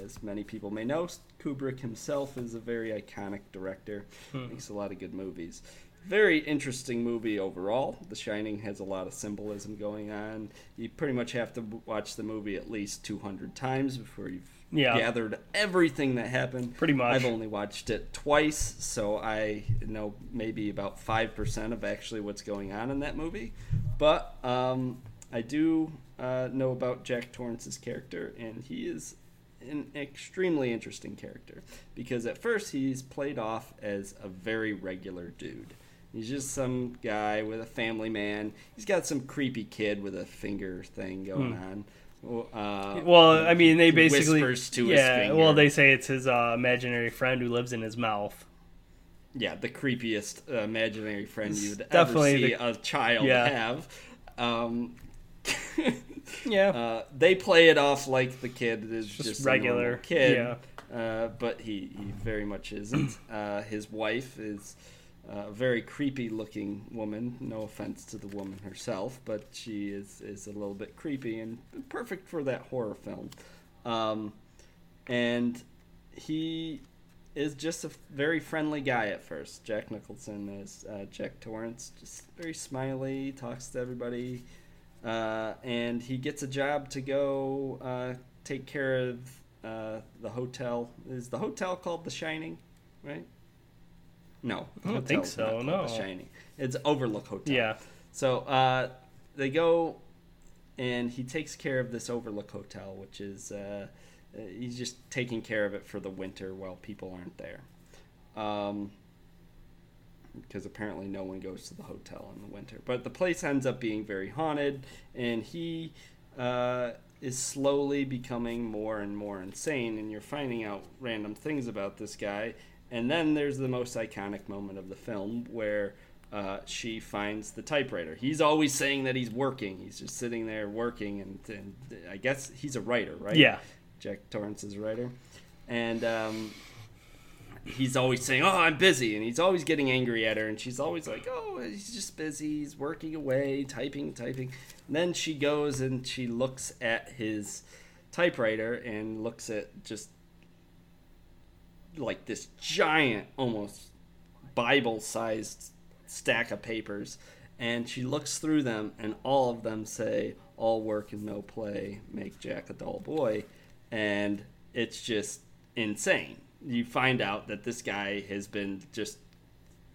as many people may know, Kubrick himself is a very iconic director. Makes a lot of good movies. Very interesting movie overall. The Shining has a lot of symbolism going on. You pretty much have to watch the movie at least 200 times before you've Yeah. gathered everything that happened. Pretty much. I've only watched it twice, so I know maybe about 5% of actually what's going on in that movie. But um, I do uh, know about Jack Torrance's character, and he is an extremely interesting character because at first he's played off as a very regular dude. He's just some guy with a family man. He's got some creepy kid with a finger thing going on. Uh, Well, I mean, they basically whispers to his yeah. Well, they say it's his uh, imaginary friend who lives in his mouth. yeah, the creepiest uh, imaginary friend you'd ever see the- a child Yeah. have. Um, Yeah. uh, they play it off like the kid is just, Just a regular, kid, yeah. uh, but he, he very much isn't. Uh, his wife is a very creepy looking woman. No offense to the woman herself, but she is, is a little bit creepy and perfect for that horror film. Um, and he is just a very friendly guy at first. Jack Nicholson is uh, Jack Torrance, just very smiley, talks to everybody, uh, and he gets a job to go uh, take care of uh, the hotel. Is the hotel called The Shining? Right? No, I don't think so, no. The Shining. It's Overlook Hotel. Yeah. So uh, they go, and he takes care of this Overlook Hotel, which is uh, uh, he's just taking care of it for the winter while people aren't there. Um, because apparently no one goes to the hotel in the winter. But the place ends up being very haunted, and he uh, is slowly becoming more and more insane, and you're finding out random things about this guy. And then there's the most iconic moment of the film where uh, she finds the typewriter. He's always saying that he's working. He's just sitting there working, and, and I guess he's a writer, right? Yeah. Jack Torrance is a writer. And um, he's always saying, "Oh, I'm busy," and he's always getting angry at her, and she's always like, "Oh, he's just busy. He's working away, typing, typing." And then she goes and she looks at his typewriter and looks at just like this giant, almost Bible-sized stack of papers, and she looks through them, and all of them say, "All work and no play make Jack a dull boy," and it's just insane. You find out that this guy has been just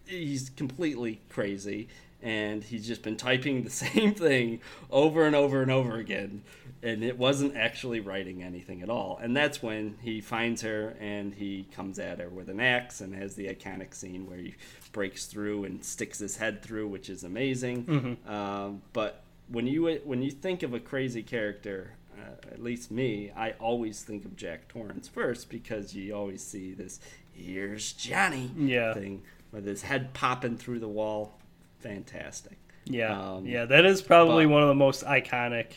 he's completely crazy and he's just been typing the same thing over and over and over again and it wasn't actually writing anything at all. And that's when he finds her and he comes at her with an axe and has the iconic scene where he breaks through and sticks his head through which is amazing. Um, but when you when you think of a crazy character uh, at least me, I always think of Jack Torrance first because you always see this "Here's Johnny" Yeah. thing with his head popping through the wall. Fantastic. Yeah, Um, yeah, that is probably but- one of the most iconic,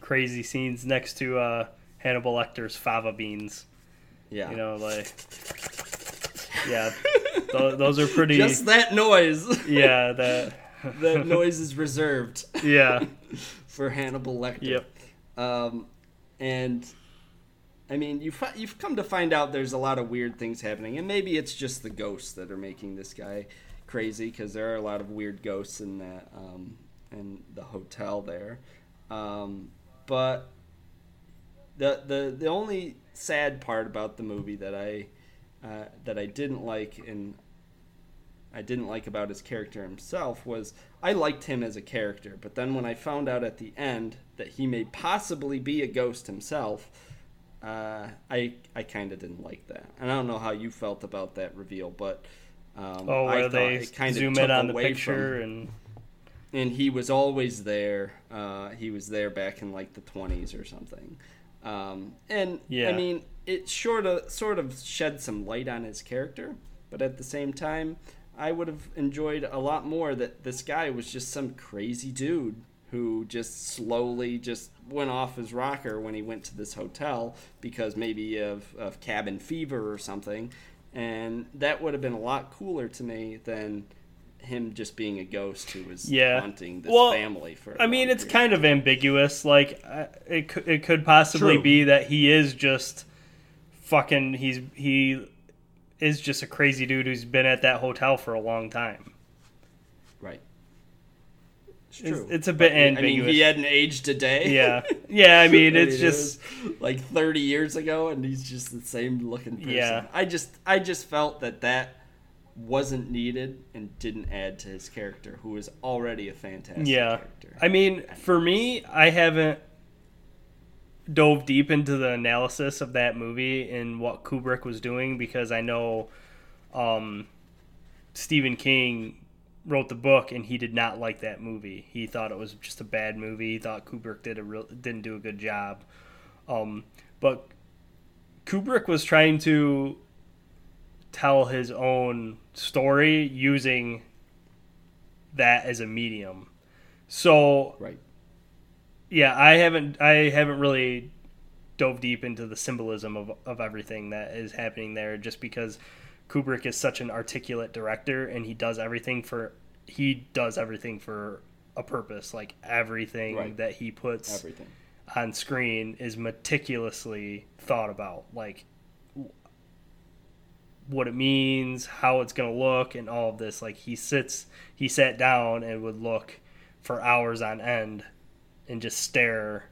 crazy scenes next to uh, Hannibal Lecter's fava beans. Yeah. You know, like, yeah, th- those are pretty. Just that noise. yeah, that. that noise is reserved Yeah, for Hannibal Lecter. Yep. Um, and I mean, you fi- you've come to find out there's a lot of weird things happening, and maybe it's just the ghosts that are making this guy crazy because there are a lot of weird ghosts in that um, in the hotel there. Um, but the the the only sad part about the movie that I uh, that I didn't like and I didn't like about his character himself was I liked him as a character, but then when I found out at the end that he may possibly be a ghost himself, uh, I I kind of didn't like that. And I don't know how you felt about that reveal, but um, oh, I where they kind of zoom in on the picture from, and and he was always there. Uh, he was there back in like the twenties or something. Um, and Yeah. I mean, it sort of sort of shed some light on his character, but at the same time, I would have enjoyed a lot more that this guy was just some crazy dude who just slowly just went off his rocker when he went to this hotel because maybe of, of cabin fever or something. And that would have been a lot cooler to me than him just being a ghost who was Yeah. haunting this Well, family for. a I mean, it's period. kind of ambiguous. Like, it could, it could possibly True. be that he is just fucking. He's he is just a crazy dude who's been at that hotel for a long time. It's It's- true. it's a bit But, I mean, he hadn't aged a day. Yeah, yeah. I mean, I it's mean, just like 30 years ago, and he's just the same looking person. Yeah. I just, I just felt that that wasn't needed and didn't add to his character, who is already a fantastic yeah. character. I mean, for me, I haven't dove deep into the analysis of that movie and what Kubrick was doing because I know um, Stephen King wrote the book, and he did not like that movie. He thought it was just a bad movie. He thought Kubrick did a real didn't do a good job. Um, but Kubrick was trying to tell his own story using that as a medium. So Right. yeah, I haven't I haven't really dove deep into the symbolism of of everything that is happening there just because Kubrick is such an articulate director and he does everything for he does everything for a purpose. Like everything Right. that he puts Everything. on screen is meticulously thought about like what it means how it's going to look and all of this like he sits he sat down and would look for hours on end and just stare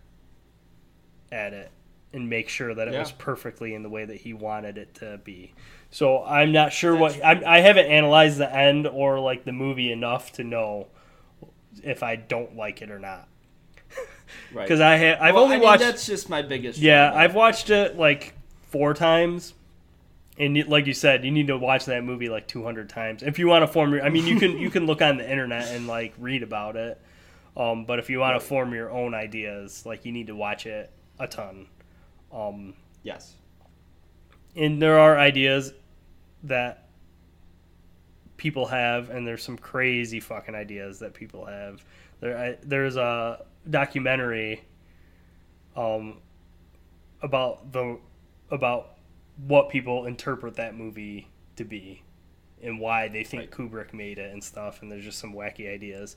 at it and make sure that it Yeah. was perfectly in the way that he wanted it to be so i'm not sure what I, I haven't analyzed the end or like the movie enough to know if i don't like it or not Right. because I have I've Well, only I mean, watched That's just my biggest. yeah. I've watched it like four times, and like you said, you need to watch that movie like two hundred times if you want to form your. I mean, you can you can look on the internet and like read about it, um, but if you want to form your own ideas, like you need to watch it a ton. Um, Yes. and there are ideas that people have, and there's some crazy fucking ideas that people have. There, I, there's a documentary, um, about the about what people interpret that movie to be, and why they think Kubrick made it and stuff. And there's just some wacky ideas.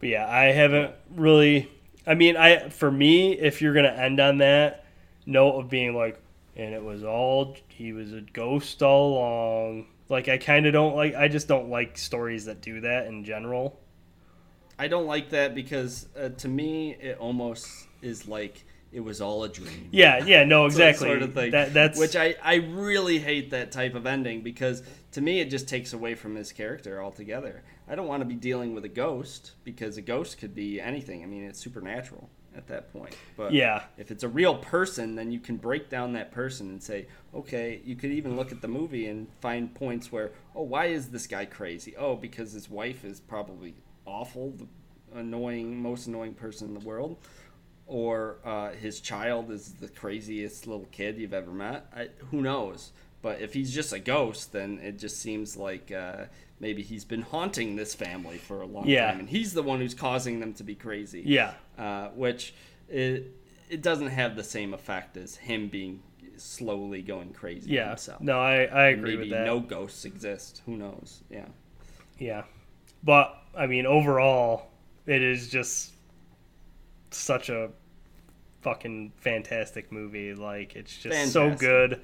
But yeah, I haven't really. I mean, I for me, if you're gonna end on that note of being like, and it was all he was a ghost all along. Like I kind of don't like. I just don't like stories that do that in general. I don't like that because uh, to me it almost is like it was all a dream. Yeah, yeah, no, exactly. Sort of thing. That that's which I I really hate that type of ending because to me it just takes away from his character altogether. I don't want to be dealing with a ghost because a ghost could be anything. I mean, it's supernatural at that point. But Yeah. if it's a real person, then you can break down that person and say, okay, you could even look at the movie and find points where, oh, why is this guy crazy? Oh, because his wife is probably awful, the annoying, most annoying person in the world, or uh, his child is the craziest little kid you've ever met. I, who knows? But if he's just a ghost, then it just seems like uh, maybe he's been haunting this family for a long Yeah. time, and he's the one who's causing them to be crazy yeah, uh, which it it doesn't have the same effect as him being slowly going crazy yeah. himself. No, I I agree Maybe with that. no ghosts exist. Who knows? Yeah. Yeah. But I mean overall it is just such a fucking fantastic movie. Like it's just so good.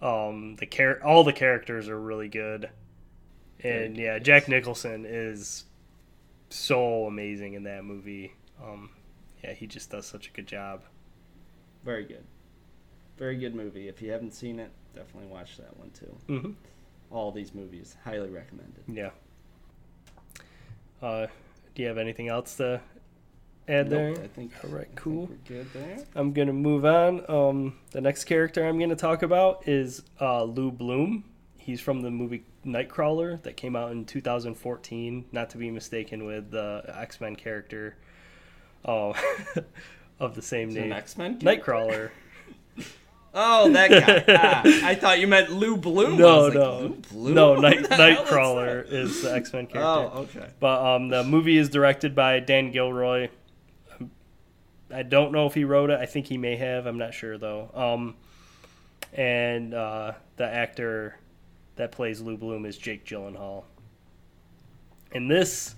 Um the char- all the characters are really good. And yeah, Jack Nicholson is so amazing in that movie. Um yeah, he just does such a good job. Very good. Very good movie. If you haven't seen it, definitely watch that one too. Mhm. All these movies, highly recommended. Yeah. Uh do you have anything else to add Nope, there? I think. All right, cool. we're good there. I'm gonna move on. Um, the next character I'm gonna talk about is uh, Lou Bloom. He's from the movie Nightcrawler that came out in 2014, not to be mistaken with the X Men character uh, of the same Is it an name, X-Men? Nightcrawler. Oh, that guy. ah, I thought you meant Lou Bloom. No, like, no, Lou Bloom? no. Night, is Nightcrawler that? is the X Men character. Oh, okay. But um, the movie is directed by Dan Gilroy. I don't know if he wrote it. I think he may have. I'm not sure though. Um, and uh, the actor that plays Lou Bloom is Jake Gyllenhaal. And this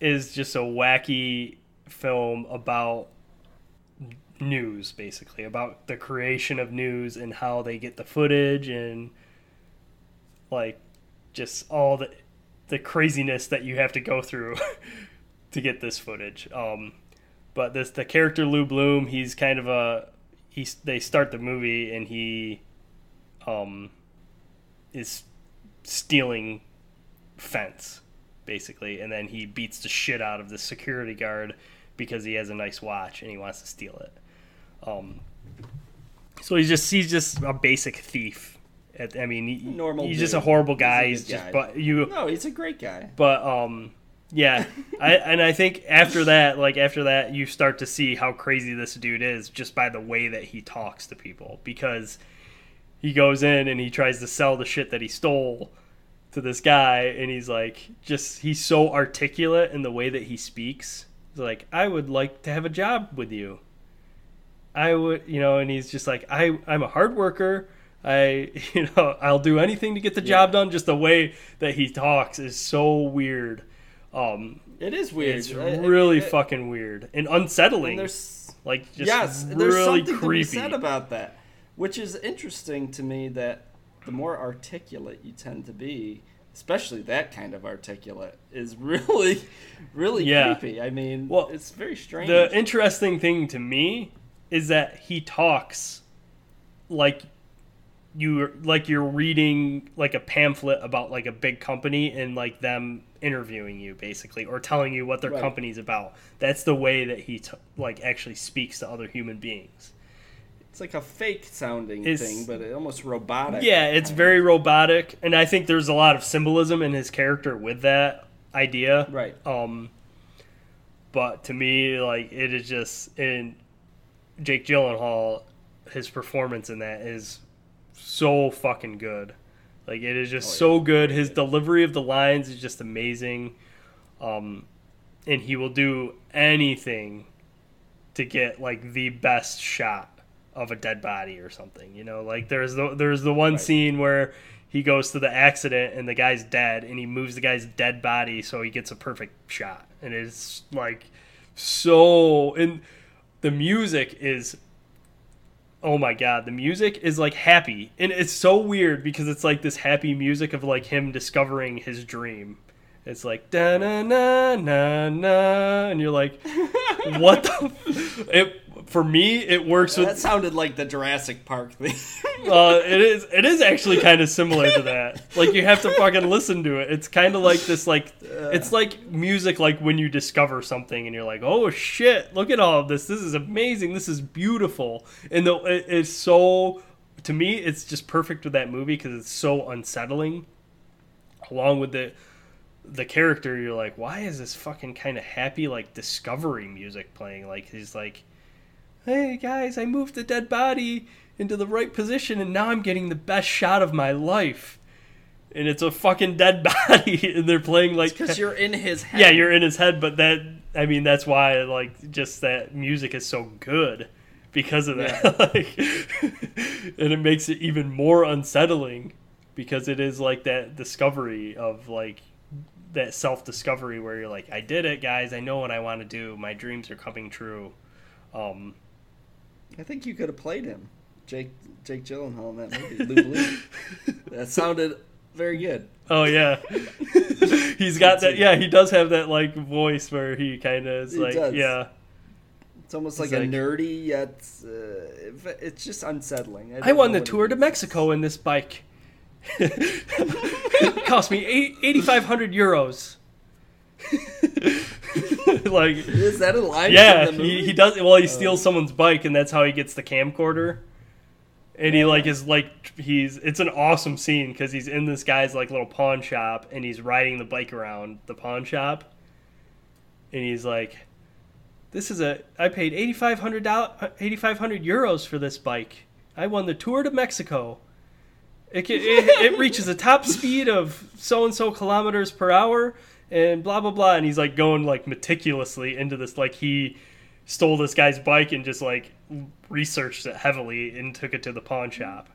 is just a wacky film about news, basically about the creation of news and how they get the footage and like just all the the craziness that you have to go through to get this footage. Um, but this the character Lou Bloom, he's kind of a he's they start the movie and he um is stealing fence basically and then he beats the shit out of the security guard because he has a nice watch and he wants to steal it. Um, so he's just he's just a basic thief At, I mean, he, Normal he's just a dude. horrible He's guy. good He's, just guy. but you No, he's a great guy. but um yeah I, and i think after that like after that you start to see how crazy this dude is just by the way that he talks to people because he goes in and he tries to sell the shit that he stole to this guy and he's like just he's so articulate in the way that he speaks. He's like i would like to have a job with you. I would you know and he's just like i i'm a hard worker. I you know i'll do anything to get the job done. Just the way that he talks is so weird. Um It is weird. it's it- really it- fucking weird and unsettling. And there's like just yes, really there's something to be creepy. said about that, which is interesting to me. That the more articulate you tend to be, especially that kind of articulate, is really, really Yeah. creepy. I mean, Well, it's very strange. The interesting thing to me is that he talks like you like you're reading like a pamphlet about like a big company and like them interviewing you basically or telling you what their Right. company's about. That's the way that he t- like actually speaks to other human beings. It's like a fake sounding It's- thing, but almost robotic. Yeah, it's very robotic and I think there's a lot of symbolism in his character with that idea. right. Um, but to me, like it is just in Jake Gyllenhaal, his performance in that is so fucking good. Like it is just so good. His delivery of the lines is just amazing. Um, and he will do anything to get like the best shot of a dead body or something. You know, like there's the there's the one scene where he goes to the accident and the guy's dead and he moves the guy's dead body so he gets a perfect shot. And it's like so and the music is oh my god the music is like happy and it's so weird because it's like this happy music of like him discovering his dream it's like da na na na na and you're like what the f-? it for me it works with. That sounded like the Jurassic Park thing. uh, it is it is actually kind of similar to that. Like you have to fucking listen to it. It's kind of like this like it's like music like when you discover something and you're like, "Oh shit, look at all of this. This is amazing. This is beautiful." And the it, it's so to me it's just perfect with that movie cuz it's so unsettling. Along with the the character, you're like, "Why is this fucking kind of happy like discovery music playing?" Like he's like hey guys, I moved the dead body into the right position and now I'm getting the best shot of my life. And it's a fucking dead body and they're playing like Because you're in his head. Yeah, you're in his head, but that I mean that's why like just that music is so good because of that. like and it makes it even more unsettling because it is like that discovery of like that self-discovery where you're like I did it guys, I know what I want to do. My dreams are coming true. Um I think you could have played him, Jake Jake Gyllenhaal in that movie. Lou Blue. that sounded very good. Oh yeah, he's got that. Yeah, he does have that like voice where he kind of is He like, does. yeah. It's almost like, like- a nerdy yet uh, it's just unsettling. I don't won the tour to. Mexico in this bike. it cost me eighty five hundred euros. like Is that a line? yeah, from the movie? he, he does. Well, he oh. steals someone's bike, and that's how he gets the camcorder. And he like is like he's it's an awesome scene because he's in this guy's like little pawn shop and he's riding the bike around the pawn shop, and he's like, "This is a I paid eighty five hundred eighty five hundred euros for this bike. I won the tour to Mexico. It, ca- it, it reaches a top speed of so and so kilometers per hour and blah blah blah and he's like going like meticulously into this like he stole this guy's bike and just like researched it heavily and took it to the pawn shop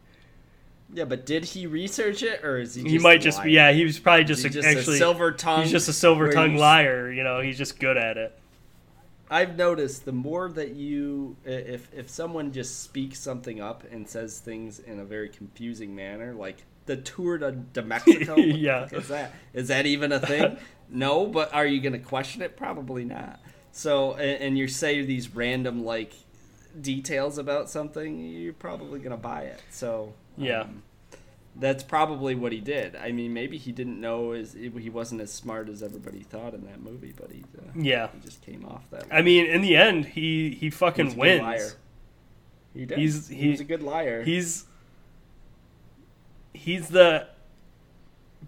Yeah, but did he research it or is he? he might just be yeah he was probably just, a, just actually a silver tongue. he's just a silver tongue liar you know he's just good at it I've noticed the more that you, if if someone just speaks something up and says things in a very confusing manner, like the tour to, to Mexico, Yeah. is that? Is that even a thing? no, but are you gonna question it? Probably not. So, and, and you say these random like details about something, you're probably gonna buy it. So, Yeah. um, that's probably what he did. I mean, maybe he didn't know as he wasn't as smart as everybody thought in that movie, but he uh, yeah he just came off that. i mean in the end he he fucking He's a good wins liar. He did. He's- he, he- was a good liar. he's he's the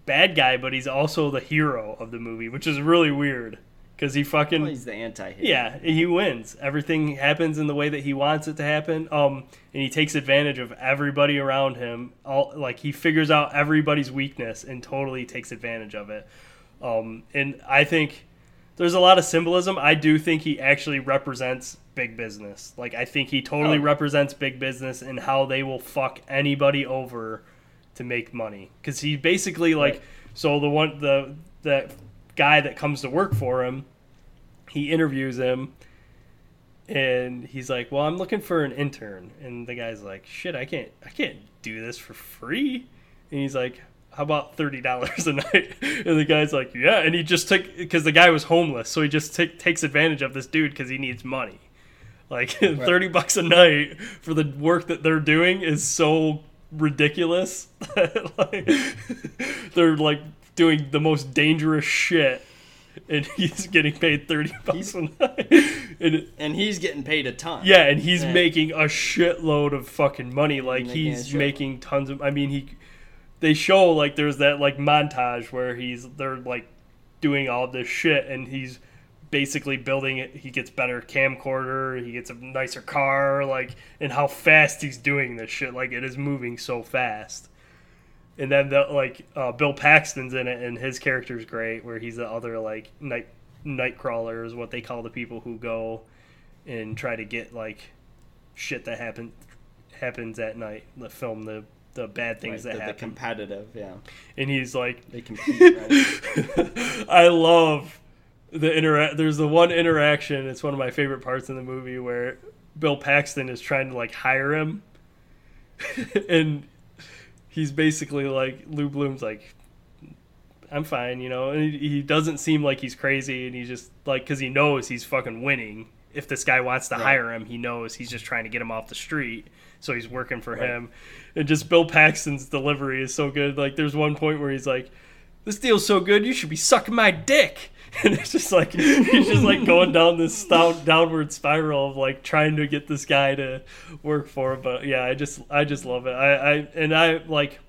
bad guy, but he's also the hero of the movie, which is really weird because he fucking Well, he's the anti-hero. yeah, he wins. Everything happens in the way that he wants it to happen. Um, and he takes advantage of everybody around him. All like he figures out everybody's weakness and totally takes advantage of it. Um, and I think there's a lot of symbolism. I do think he actually represents big business. Like I think he totally Oh. represents big business and how they will fuck anybody over to make money. Because he basically like Right. so the one the that guy that comes to work for him, he interviews him, and he's like, "Well, I'm looking for an intern," and the guy's like, "Shit, I can't I can't do this for free," and he's like. How about thirty dollars a night? And the guy's like, "Yeah," and he just took because the guy was homeless, so he just ta- takes advantage of this dude because he needs money. Like thirty bucks a night for the work that they're doing is so ridiculous. like, they're like doing the most dangerous shit, and he's getting paid thirty bucks a night. And and he's getting paid a ton. yeah, and he's making a shitload of fucking money. Like Making he's making tons of. I mean, he. They show like there's that like montage where he's they're like doing all this shit, and he's basically building it. He gets better camcorder. He gets a nicer car. Like and how fast he's doing this shit. Like it is moving so fast. And then the like uh, Bill Paxton's in it, and his character's great. Where he's the other like night night crawlers, what they call the people who go and try to get like shit that happen happens at night. The film the the bad things the, that the happen. competitive. Yeah, and he's like, they compete. Right? I love the interact. There's the one interaction. It's one of my favorite parts in the movie where Bill Paxton is trying to like hire him, and he's basically like Lou Bloom's like, I'm fine, you know, and he, he doesn't seem like he's crazy, and he's just like because he knows he's fucking winning. If this guy wants to Right. hire him, he knows he's just trying to get him off the street, so he's working for Right. him. And just Bill Paxton's delivery is so good. Like there's one point where he's like, "This deal's so good, you should be sucking my dick." And it's just like he's just like going down this down, downward spiral of like trying to get this guy to work for him. But yeah, I just I just love it. I, I and I like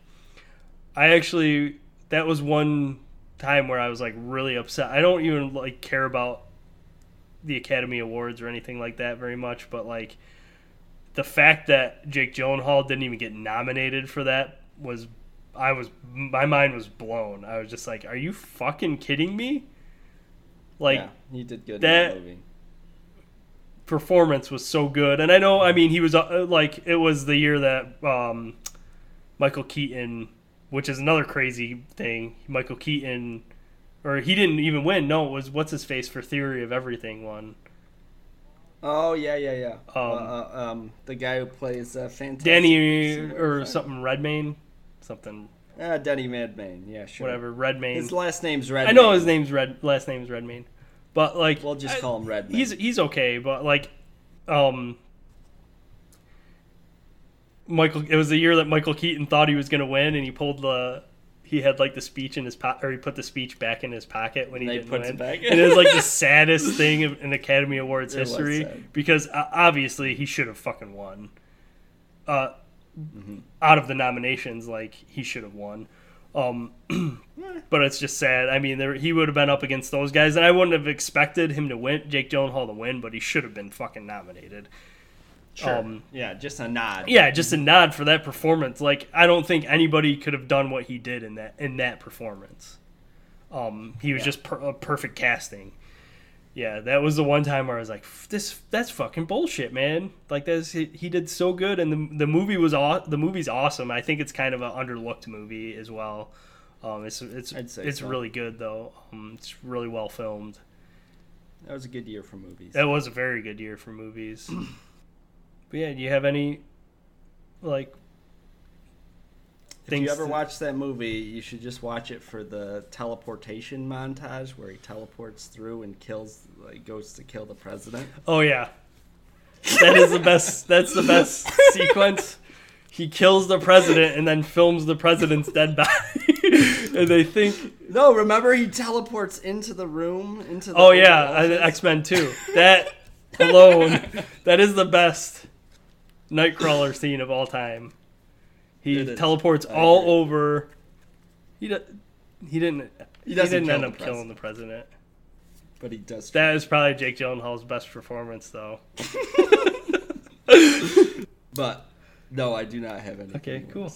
I actually that was one time where I was like really upset. I don't even like care about the Academy Awards or anything like that very much, but like the fact that Jake Gyllenhaal didn't even get nominated for that was I was my mind was blown. I was just like, "Are you fucking kidding me?" Like yeah, he did good that- in that movie. performance was so good, and I know, I mean, he was uh, like it was the year that um, Michael Keaton, which is another crazy thing. Michael Keaton, or he didn't even win. No, it was what's his face for Theory of Everything one. Oh yeah, yeah, yeah. Um, uh, uh, um, the guy who plays uh, Fantastic. Danny or something Redmayne, something Ah, Denny Madman. Yeah, sure. whatever Redmayne. His last name's Red. I know his name's Red. Last name's Redmayne, but like We'll just I- call him Redmayne. He's he's okay, but like, um, Michael. It was the year that Michael Keaton thought he was gonna win, and he pulled the. He had like the speech in his pocket, or he put the speech back in his pocket when he They didn't put it win. back. and it was like the saddest thing in in Academy Awards It history because uh, obviously he should have fucking won. Uh, Mm-hmm. out of the nominations, like he should have won. Um, but it's just sad. I mean, there, he would have been up against those guys, and I wouldn't have expected him to win, Jake Gyllenhaal to win, but he should have been fucking nominated. Sure. um, yeah, just a nod. Yeah, just a nod for that performance. Like I don't think anybody could have done what he did in that in that performance. Um, he was Yeah. just per, a perfect casting. Yeah, that was the one time where I was like, "This, that's fucking bullshit, man!" Like that's he, he did so good, and the the movie was aw- the movie's awesome. I think it's kind of an underlooked movie as well. Um, it's it's I'd say it's so. really good though. Um, it's really well filmed. That was a good year for movies. That was a very good year for movies. but yeah, do you have any like If you ever that- watch that movie, you should just watch it for the teleportation montage where he teleports through and kills, like, goes to kill the president. Oh yeah, that is the best. That's the best sequence. He kills the president and then films the president's dead body, and they think, No, remember he teleports into the room into. the "Oh yeah, uh, X Men Two. That alone, that is the best Nightcrawler scene of all time." He It teleports I all agree. over. He do, he didn't. He, doesn't didn't kill end the up killing the president. but he does. That is probably Jake Gyllenhaal's best performance, though. But no, I do not have any. Okay, cool.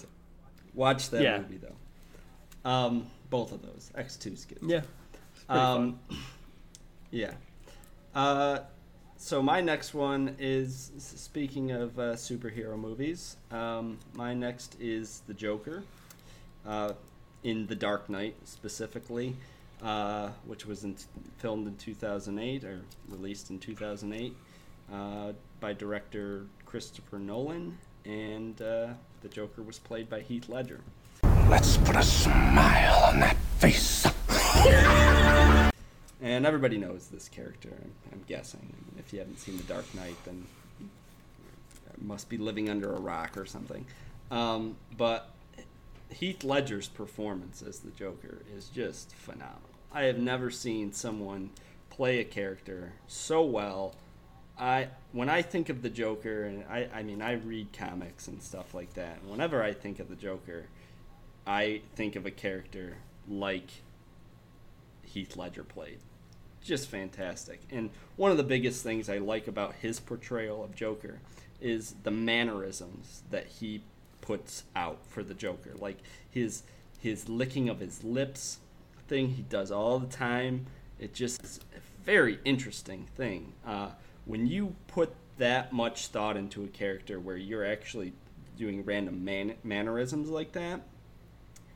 Watch that Yeah. movie though. Um, both of those. X 2's good. Yeah. pretty Um, yeah. Uh, so my next one is speaking of uh, superhero movies. Um, my next is the Joker, uh, in The Dark Knight specifically, uh, which was in, filmed in 2008 or released in 2008 uh, by director Christopher Nolan, and uh, the Joker was played by Heath Ledger. Let's put a smile on that face. And everybody knows this character, I'm, I'm guessing. If you haven't seen The Dark Knight, then must be living under a rock or something. Um, but Heath Ledger's performance as the Joker is just phenomenal. I have never seen someone play a character so well. I when I think of the Joker, and I, I mean I read comics and stuff like that. And whenever I think of the Joker, I think of a character like Heath Ledger played. Just fantastic. And one of the biggest things I like about his portrayal of Joker is the mannerisms that he puts out for the Joker. Like his his licking of his lips thing he does all the time. It just is a very interesting thing. Uh, when you put that much thought into a character where you're actually doing random man- mannerisms like that,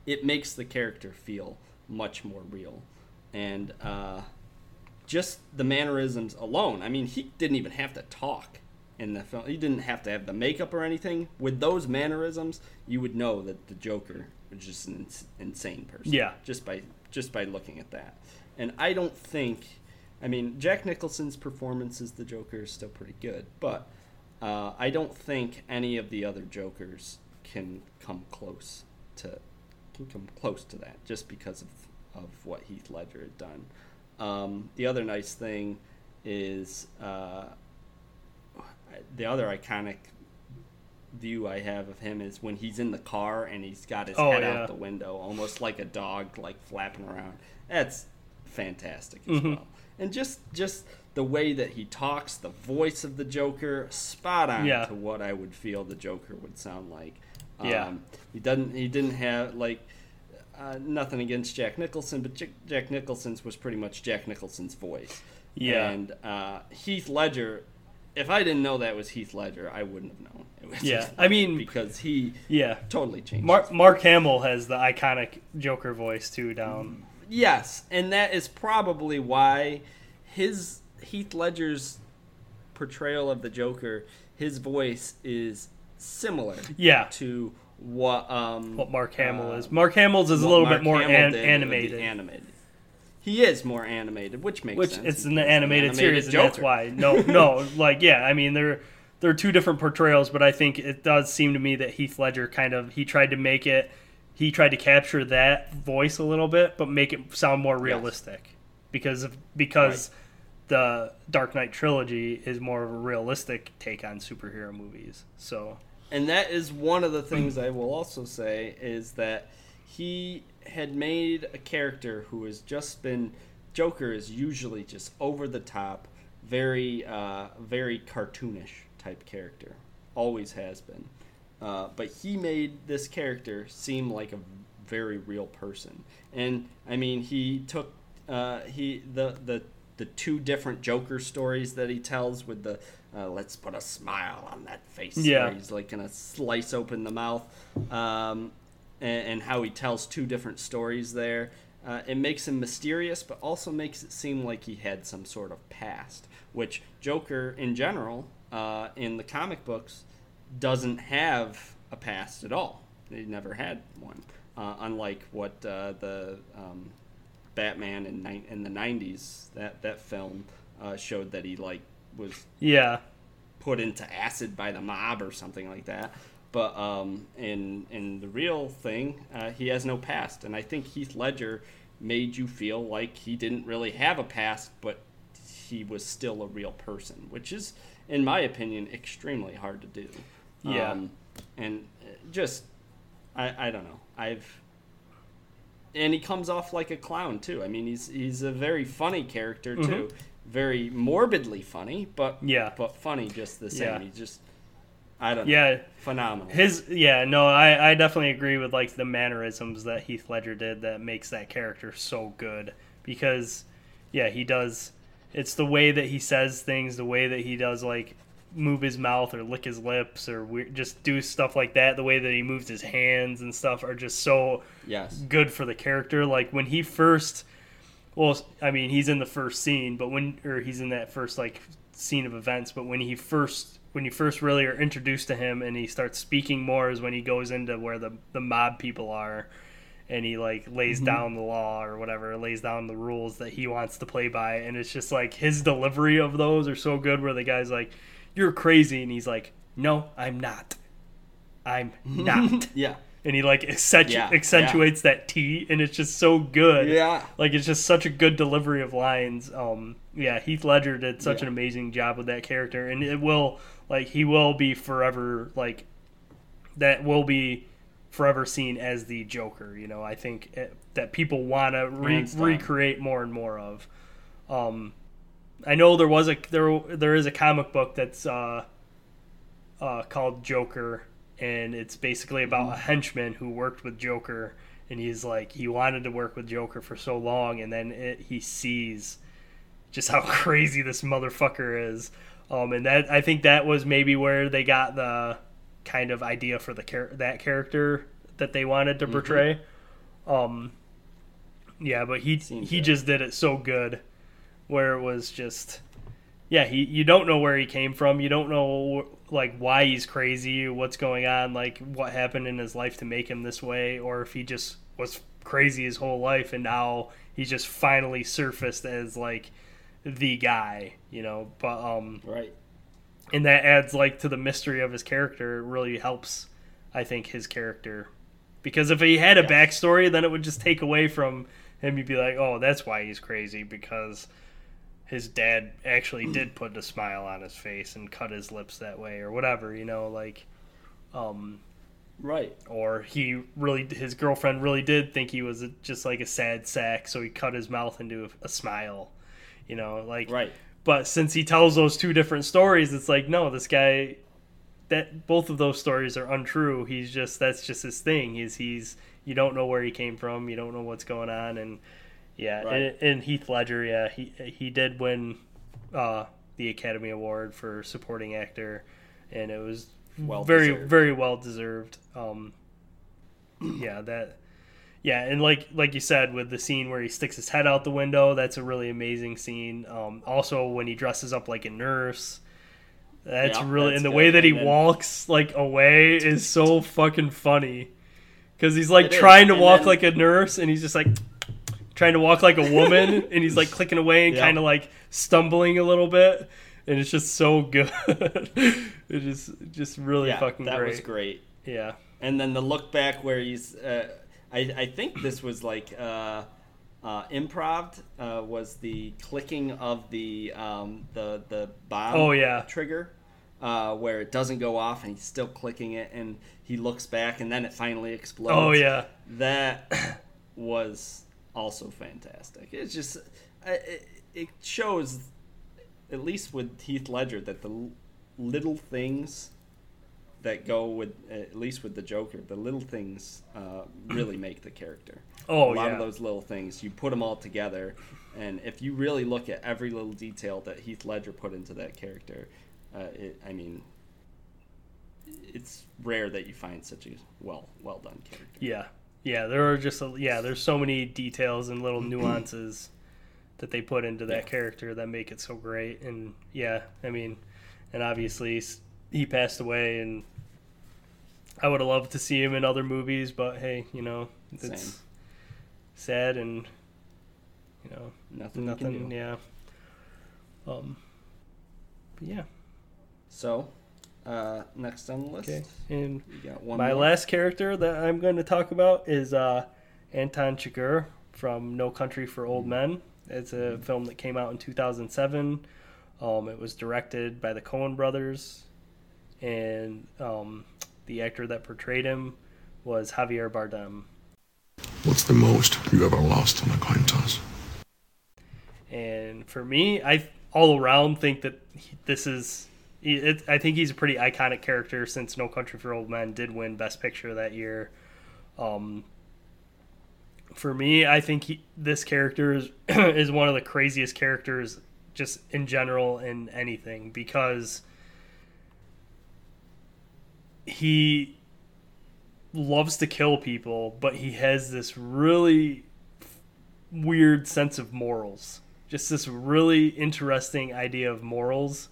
it makes the character feel much more real. And uh, just the mannerisms alone. I mean, he didn't even have to talk in the film. He didn't have to have the makeup or anything. With those mannerisms, you would know that the Joker was just an ins- insane person. Yeah. Just by just by looking at that. And I don't think. I mean, Jack Nicholson's performance as the Joker is still pretty good, but uh, I don't think any of the other Jokers can come close to can come close to that just because of of what Heath Ledger had done. Um, the other nice thing is uh, the other iconic view I have of him is when he's in the car and he's got his Oh, head yeah. out the window, almost like a dog, like flapping around. That's fantastic Mm-hmm. as well. And just just the way that he talks, the voice of the Joker, spot on Yeah. to what I would feel the Joker would sound like. Yeah. Um, he doesn't. He didn't have like uh, nothing against Jack Nicholson, but Jack, Jack Nicholson's was pretty much Jack Nicholson's voice. Yeah. And uh, Heath Ledger, if I didn't know that was Heath Ledger, I wouldn't have known. It was Yeah, I mean- because he Yeah. totally changed. Mark Mark Hamill has the iconic Joker voice too down. Yes, and that is probably why his Heath Ledger's portrayal of the Joker, his voice is similar. Yeah. To what um What Mark Hamill uh, is. Mark Hamill's is a little Mark bit more an- did with the animated. Animated. He is more animated, which makes which sense. it's an an animated, series, and that's why. No, no, like yeah, I mean they're they're two different portrayals, but I think it does seem to me that Heath Ledger kind of he tried to make it, he tried to capture that voice a little bit, but make it sound more realistic, because of because the Dark Knight trilogy is more of a realistic take on superhero movies. So And that is one of the things I will also say is that he had made a character who has just been Joker is usually just over the top, very uh, very cartoonish type character, always has been. Uh, but he made this character seem like a very real person, and I mean he took uh, he the the the two different Joker stories that he tells with the uh, let's put a smile on that face. Yeah. he's like gonna slice open the mouth, um, and, and how he tells two different stories there. Uh, it makes him mysterious, but also makes it seem like he had some sort of past, which Joker in general uh, in the comic books doesn't have a past at all. He never had one, uh, unlike what uh, the um, Batman in ni- in the '90s that that film uh, showed that he like was yeah, put into acid by the mob or something like that. But um, in in the real thing, uh, he has no past, and I think Heath Ledger made you feel like he didn't really have a past, but he was still a real person, which is, in my opinion, extremely hard to do. Yeah. Um, and uh, just I I don't know. I've and he comes off like a clown too. I mean, he's he's a very funny character too, very morbidly funny, but Mm-hmm. Yeah. but funny just the same. Yeah. He just I don't know. Yeah, phenomenal. his yeah no I I definitely agree with like the mannerisms that Heath Ledger did that makes that character so good because yeah he does it's the way that he says things the way that he does like move his mouth or lick his lips or we- just do stuff like that the way that he moves his hands and stuff are just so yes. good for the character. Like when he first, well, I mean, he's in the first scene, but when or he's in that first like scene of events. But when he first, when you first really are introduced to him and he starts speaking more, is when he goes into where the the mob people are, and he like lays mm-hmm. down the law or whatever, lays down the rules that he wants to play by, and it's just like his delivery of those are so good. Where the guy's like, "You're crazy," and he's like, "No, I'm not." I'm not Yeah. and he like accentu- Yeah, accentuates that T, and it's just so good. Yeah. like it's just such a good delivery of lines. Um, yeah, Heath Ledger did such Yeah. an amazing job with that character, and it will like he will be forever like that will be forever seen as the Joker. You know, I think it, that people want to re- recreate more and more of. Um, I know there was a there there is a comic book that's uh, uh, called Joker, and it's basically about a henchman who worked with Joker, and he's like he wanted to work with Joker for so long, and then it, he sees just how crazy this motherfucker is. Um, and that I think that was maybe where they got the kind of idea for the char- that character that they wanted to portray. Um, yeah, but he Seems he right. just did it so good, where it was just yeah he you don't know where he came from. You don't know like why he's crazy what's going on like what happened in his life to make him this way or if he just was crazy his whole life and now he's just finally surfaced as like the guy you know? But um Right. and that adds like to the mystery of his character. It really helps i think his character. Because if he had a backstory then it would just take away from him. You'd be like oh that's why he's crazy because his dad actually did put a smile on his face and cut his lips that way or whatever you know like um Right. or he really his girlfriend really did think he was a, just like a sad sack so he cut his mouth into a, a smile you know like Right. but since he tells those two different stories it's like no this guy that both of those stories are untrue he's just that's just his thing he's he's you don't know where he came from you don't know what's going on and yeah Right. and, and heath ledger yeah he he did win uh the academy award for supporting actor and it was Well very deserved. very well deserved um yeah that yeah and like like you said with the scene where he sticks his head out the window that's a really amazing scene um also when he dresses up like a nurse that's Yeah, really that's and the good. way that he then- walks like away is so fucking funny because he's like It is. trying to And walk then- like a nurse and he's just like trying to walk like a woman and he's like clicking away and Yeah. kind of like stumbling a little bit and it's just so good it is just really Yeah. fucking that great was great. yeah And then the look back where he's, uh, I, I think this was like uh, uh, improv uh, was the clicking of the um, the the bomb. Oh, yeah. trigger. Uh, where it doesn't go off and he's still clicking it and he looks back and then it finally explodes. oh yeah that was also fantastic. It's just it, it shows, at least with Heath Ledger, that the little things that go with at least with the Joker, the little things uh, really make the character. Oh, a lot yeah. of those little things you put them all together, and if you really look at every little detail that Heath Ledger put into that character, uh, it, I mean. It's rare that you find such a well well done character. Yeah, yeah. There are just a, yeah. There's so many details and little nuances that they put into that Yeah. character that make it so great. And yeah, I mean, and obviously he passed away, and I would have loved to see him in other movies, but hey, you know, it's Same. sad and you know Nothing, nothing. Yeah. Um. But yeah. So, uh, next on the list, Okay. And we got one. My more. last character that I'm going to talk about is uh, Anton Chigurh from No Country for Old Men. It's a film that came out in 2007. Um, it was directed by the Coen brothers, and um, the actor that portrayed him was Javier Bardem. What's the most you ever lost on a coin toss? And for me, I all around think that he- this is. It, I think he's a pretty iconic character since No Country for Old Men did win Best Picture that year. Um, for me, I think he, this character is, is one of the craziest characters just in general in anything because he loves to kill people, but he has this really weird sense of morals. Just this really interesting idea of morals.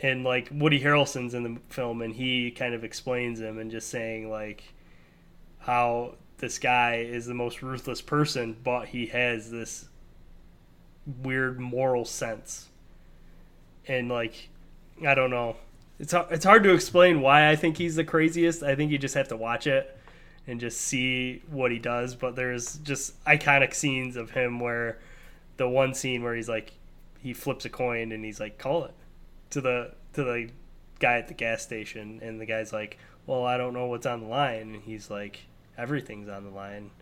And like Woody Harrelson's in the film and he kind of explains him and just saying like how this guy is the most ruthless person, but he has this weird moral sense. And like I don't know. It's it's hard to explain why I think he's the craziest. I think you just have to watch it and just see what he does. But there's just iconic scenes of him where the one scene where he's like he flips a coin and he's like call it to the to the guy at the gas station and the guy's like well I don't know what's on the line. And he's like everything's on the line.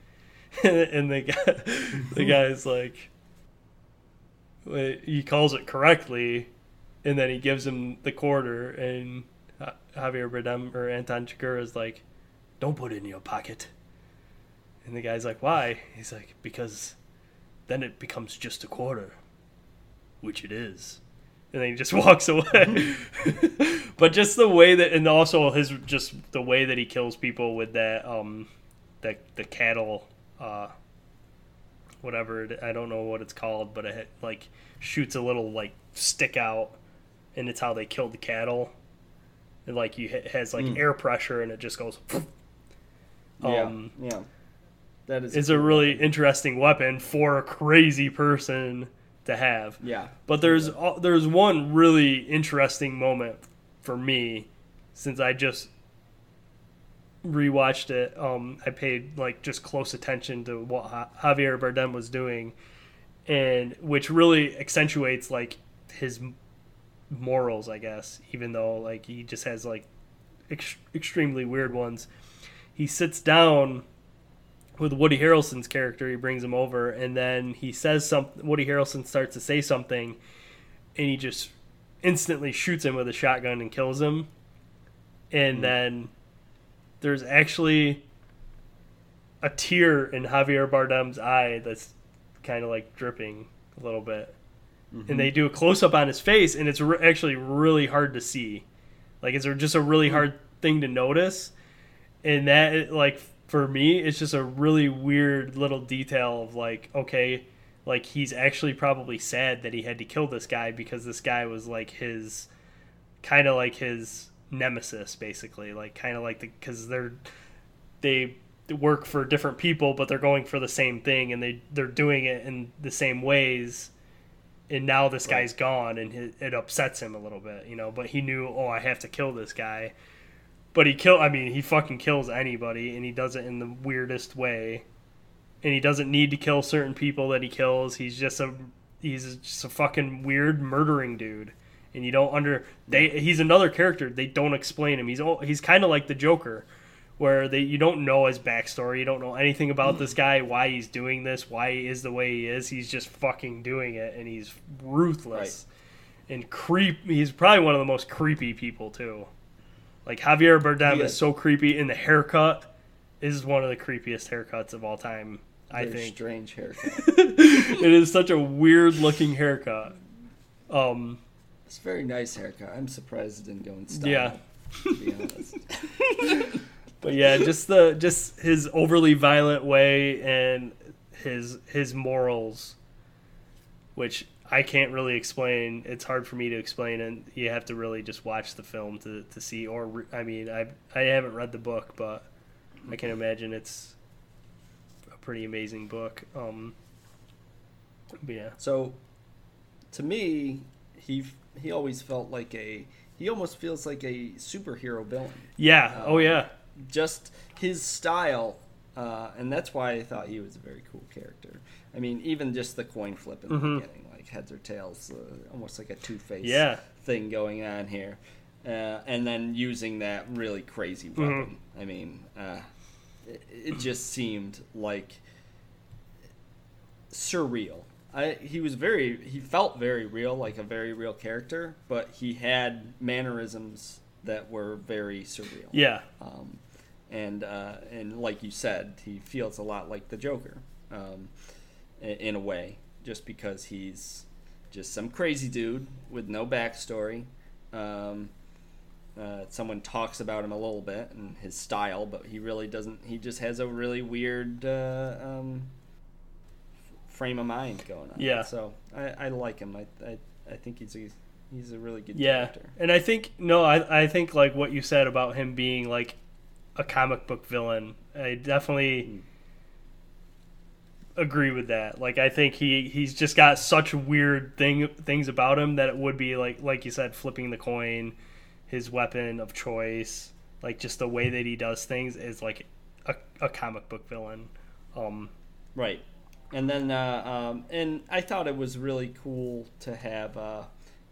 And the guy the guy's like he calls it correctly and then he gives him the quarter and Javier Bardem or Anton Chigurh is like don't put it in your pocket. And the guy's like why? He's like because then it becomes just a quarter which it is and then he just walks away. But just the way that and also his just the way that he kills people with that um the the cattle uh whatever it, I don't know what it's called but it like shoots a little like stick out and it's how they killed the cattle. And like you it has like air pressure and it just goes um yeah, yeah. That is is a really interesting weapon for a crazy person to have. yeah. But there's uh, there's one really interesting moment for me since I just rewatched it. Um, I paid like just close attention to what Ja- Javier Bardem was doing, and which really accentuates like his morals, I guess. Even though like he just has like ex- extremely weird ones. He sits down with Woody Harrelson's character. He brings him over, and then he says something. Woody Harrelson starts to say something, and he just instantly shoots him with a shotgun and kills him. And hmm. then there's actually a tear in Javier Bardem's eye that's kind of like dripping a little bit. And mm-hmm. they do a close up on his face, and it's re- actually really hard to see. Like, it's just a really hmm. hard thing to notice. And that, like, for me, it's just a really weird little detail of, like, okay, like, he's actually probably sad that he had to kill this guy because this guy was, like, his kind of like his nemesis, basically. Like, kind of like the, because they're, they work for different people, but they're going for the same thing and they, they're doing it in the same ways and now this guy's gone and it, it upsets him a little bit you know? But he knew oh i have to kill this guy but he kill i mean he fucking kills anybody and he does it in the weirdest way and he doesn't need to kill certain people that he kills he's just a he's just a fucking weird murdering dude and you don't under they he's another character they don't explain him he's he's kind of like the joker where they you don't know his backstory, you don't know anything about this guy, why he's doing this, why he is the way he is. He's just fucking doing it, and he's ruthless and creep. He's probably one of the most creepy people too. Like Javier Bardem is so creepy, and the haircut is one of the creepiest haircuts of all time. I Very think strange haircut. it is such a weird looking haircut. Um, it's a very nice haircut. I'm surprised it didn't go in style. Yeah. To be honest. But yeah, just the just his overly violent way and his his morals, which I can't really explain. It's hard for me to explain, and you have to really just watch the film to, to see. Or re- I mean, I I haven't read the book, but I can imagine it's a pretty amazing book. Um, yeah, So, to me, he he always felt like a he almost feels like a superhero villain. yeah, oh yeah, Just his style, uh, and that's why I thought he was a very cool character. I mean, even just the coin flip in the beginning, like heads or tails, uh, almost like a Two Face Yeah. thing going on here, uh, and then using that really crazy weapon. I mean, uh, it, it just seemed like surreal. I, he was very he felt very real like a very real character but he had mannerisms that were very surreal Yeah. um, and uh, and like you said, he feels a lot like the Joker, um, in a way, just because he's just some crazy dude with no backstory. Um, uh, someone talks about him a little bit and his style, but he really doesn't. He just has a really weird uh, um, frame of mind going on. Yeah. So I, I like him. I, I I think he's a he's a really good Yeah, character. and I think no, I I think like what you said about him being like a comic book villain. I definitely agree with that. Like I think he he's just got such weird thing things about him that it would be like like you said, flipping the coin, his weapon of choice, like just the way that he does things is like a, a comic book villain. Um, Right. And then, uh, um, and I thought it was really cool to have uh,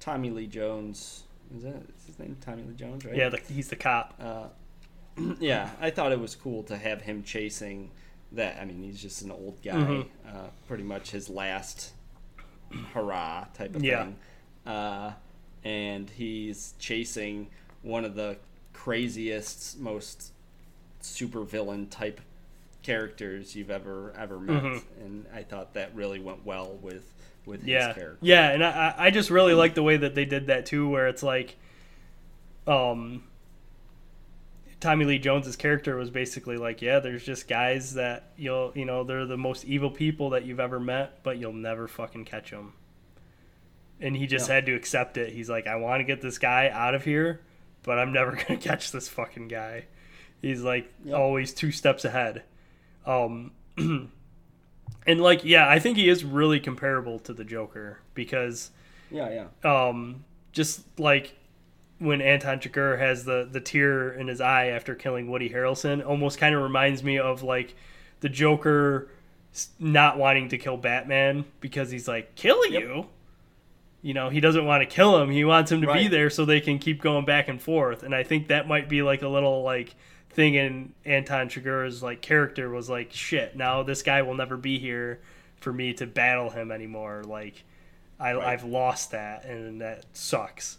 Tommy Lee Jones. Is that is his name? Tommy Lee Jones, right? yeah, the, he's the cop. Uh, yeah, I thought it was cool to have him chasing that. I mean, he's just an old guy. Mhm. Uh, pretty much his last hurrah type of Yeah. thing. Uh, and he's chasing one of the craziest, most super villain type characters you've ever ever met, Mhm. and I thought that really went well with with yeah, his character. yeah, and I I I just really like the way that they did that too, where it's like, um, Tommy Lee Jones's character was basically like, yeah, there's just guys that you'll you know they're the most evil people that you've ever met, but you'll never fucking catch them. And he just Yeah. had to accept it. He's like, I want to get this guy out of here, but I'm never gonna catch this fucking guy. He's like always two steps ahead. Um, and like, yeah, I think he is really comparable to the Joker because, Yeah, yeah. um, just like when Anton Chigurh has the the tear in his eye after killing Woody Harrelson, almost kind of reminds me of like the Joker not wanting to kill Batman because he's like, kill you. You know, he doesn't want to kill him. He wants him to be there so they can keep going back and forth. And I think that might be like a little like thing in Anton Chigurh's like character was like, shit, now this guy will never be here for me to battle him anymore. Like, I, Right. I've lost that, and that sucks.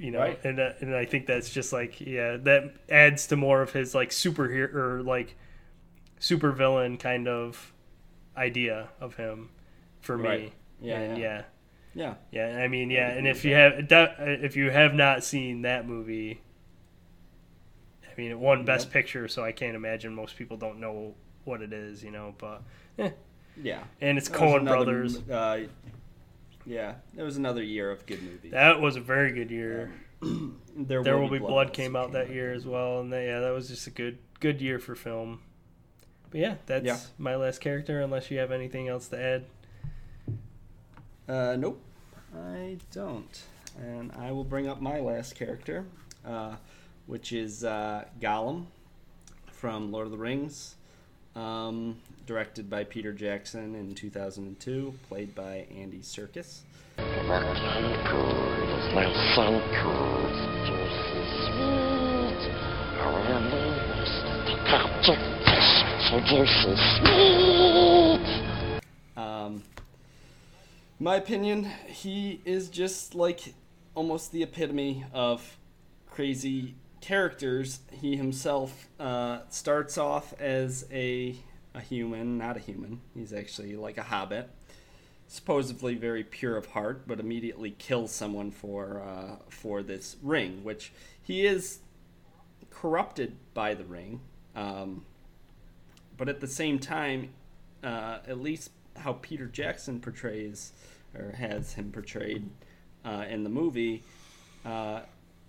You know, Right. and uh, and I think that's just like yeah, that adds to more of his like superhero or like super villain kind of idea of him for me. Right. Yeah, And yeah. yeah, Yeah. yeah. I mean, yeah, and if you have if you have not seen that movie, I mean, it won Best Yep. Picture, so I can't imagine most people don't know what it is, you know. But eh. Yeah. and it's Coen Brothers. m- Uh, yeah, it was another year of good movies. That was a very good year. there, There Will Be Blood, also came out that year as well, and that, yeah, that was just a good good year for film. But yeah, that's Yeah. my last character. Unless you have anything else to add. Uh, nope, I don't. And I will bring up my last character, uh, which is uh, Gollum from Lord of the Rings, um, directed by Peter Jackson in 2002, played by Andy Serkis. Um, my opinion, he is just like almost the epitome of crazy characters. He himself uh, starts off as a a human, not a human. He's actually like a hobbit, supposedly very pure of heart, but immediately kills someone for uh, for this ring, which he is corrupted by the ring. Um, but at the same time, uh, at least how Peter Jackson portrays or has him portrayed uh, in the movie, uh,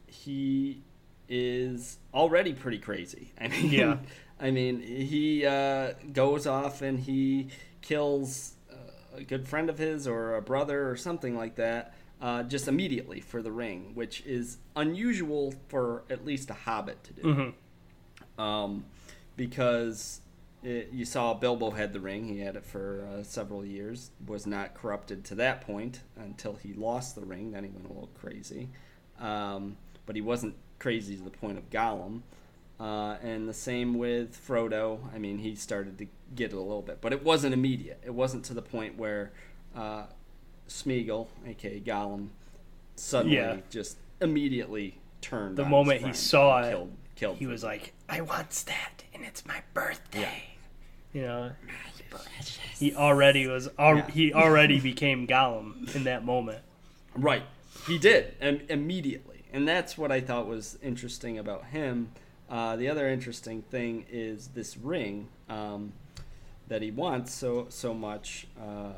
he is already pretty crazy. I mean, Yeah. I mean, he uh, goes off and he kills uh, a good friend of his or a brother or something like that. Uh, just immediately for the ring, which is unusual for at least a hobbit to do Mm-hmm. um, because it, you saw Bilbo had the ring. He had it for uh, several years. Was not corrupted to that point until he lost the ring. Then he went a little crazy, um, but he wasn't crazy to the point of Gollum. Uh, and the same with Frodo. I mean, he started to get it a little bit, but it wasn't immediate. It wasn't to the point where uh, Smeagol, aka Gollum, suddenly Yeah. just immediately turned. The on his moment he saw it, killed, killed he was like, "I want that, and it's my birthday." You know, he already was. Al- Yeah. He already became Gollum in that moment. Right. He did Im- immediately, and that's what I thought was interesting about him. Uh, the other interesting thing is this ring um, that he wants so so much. Uh,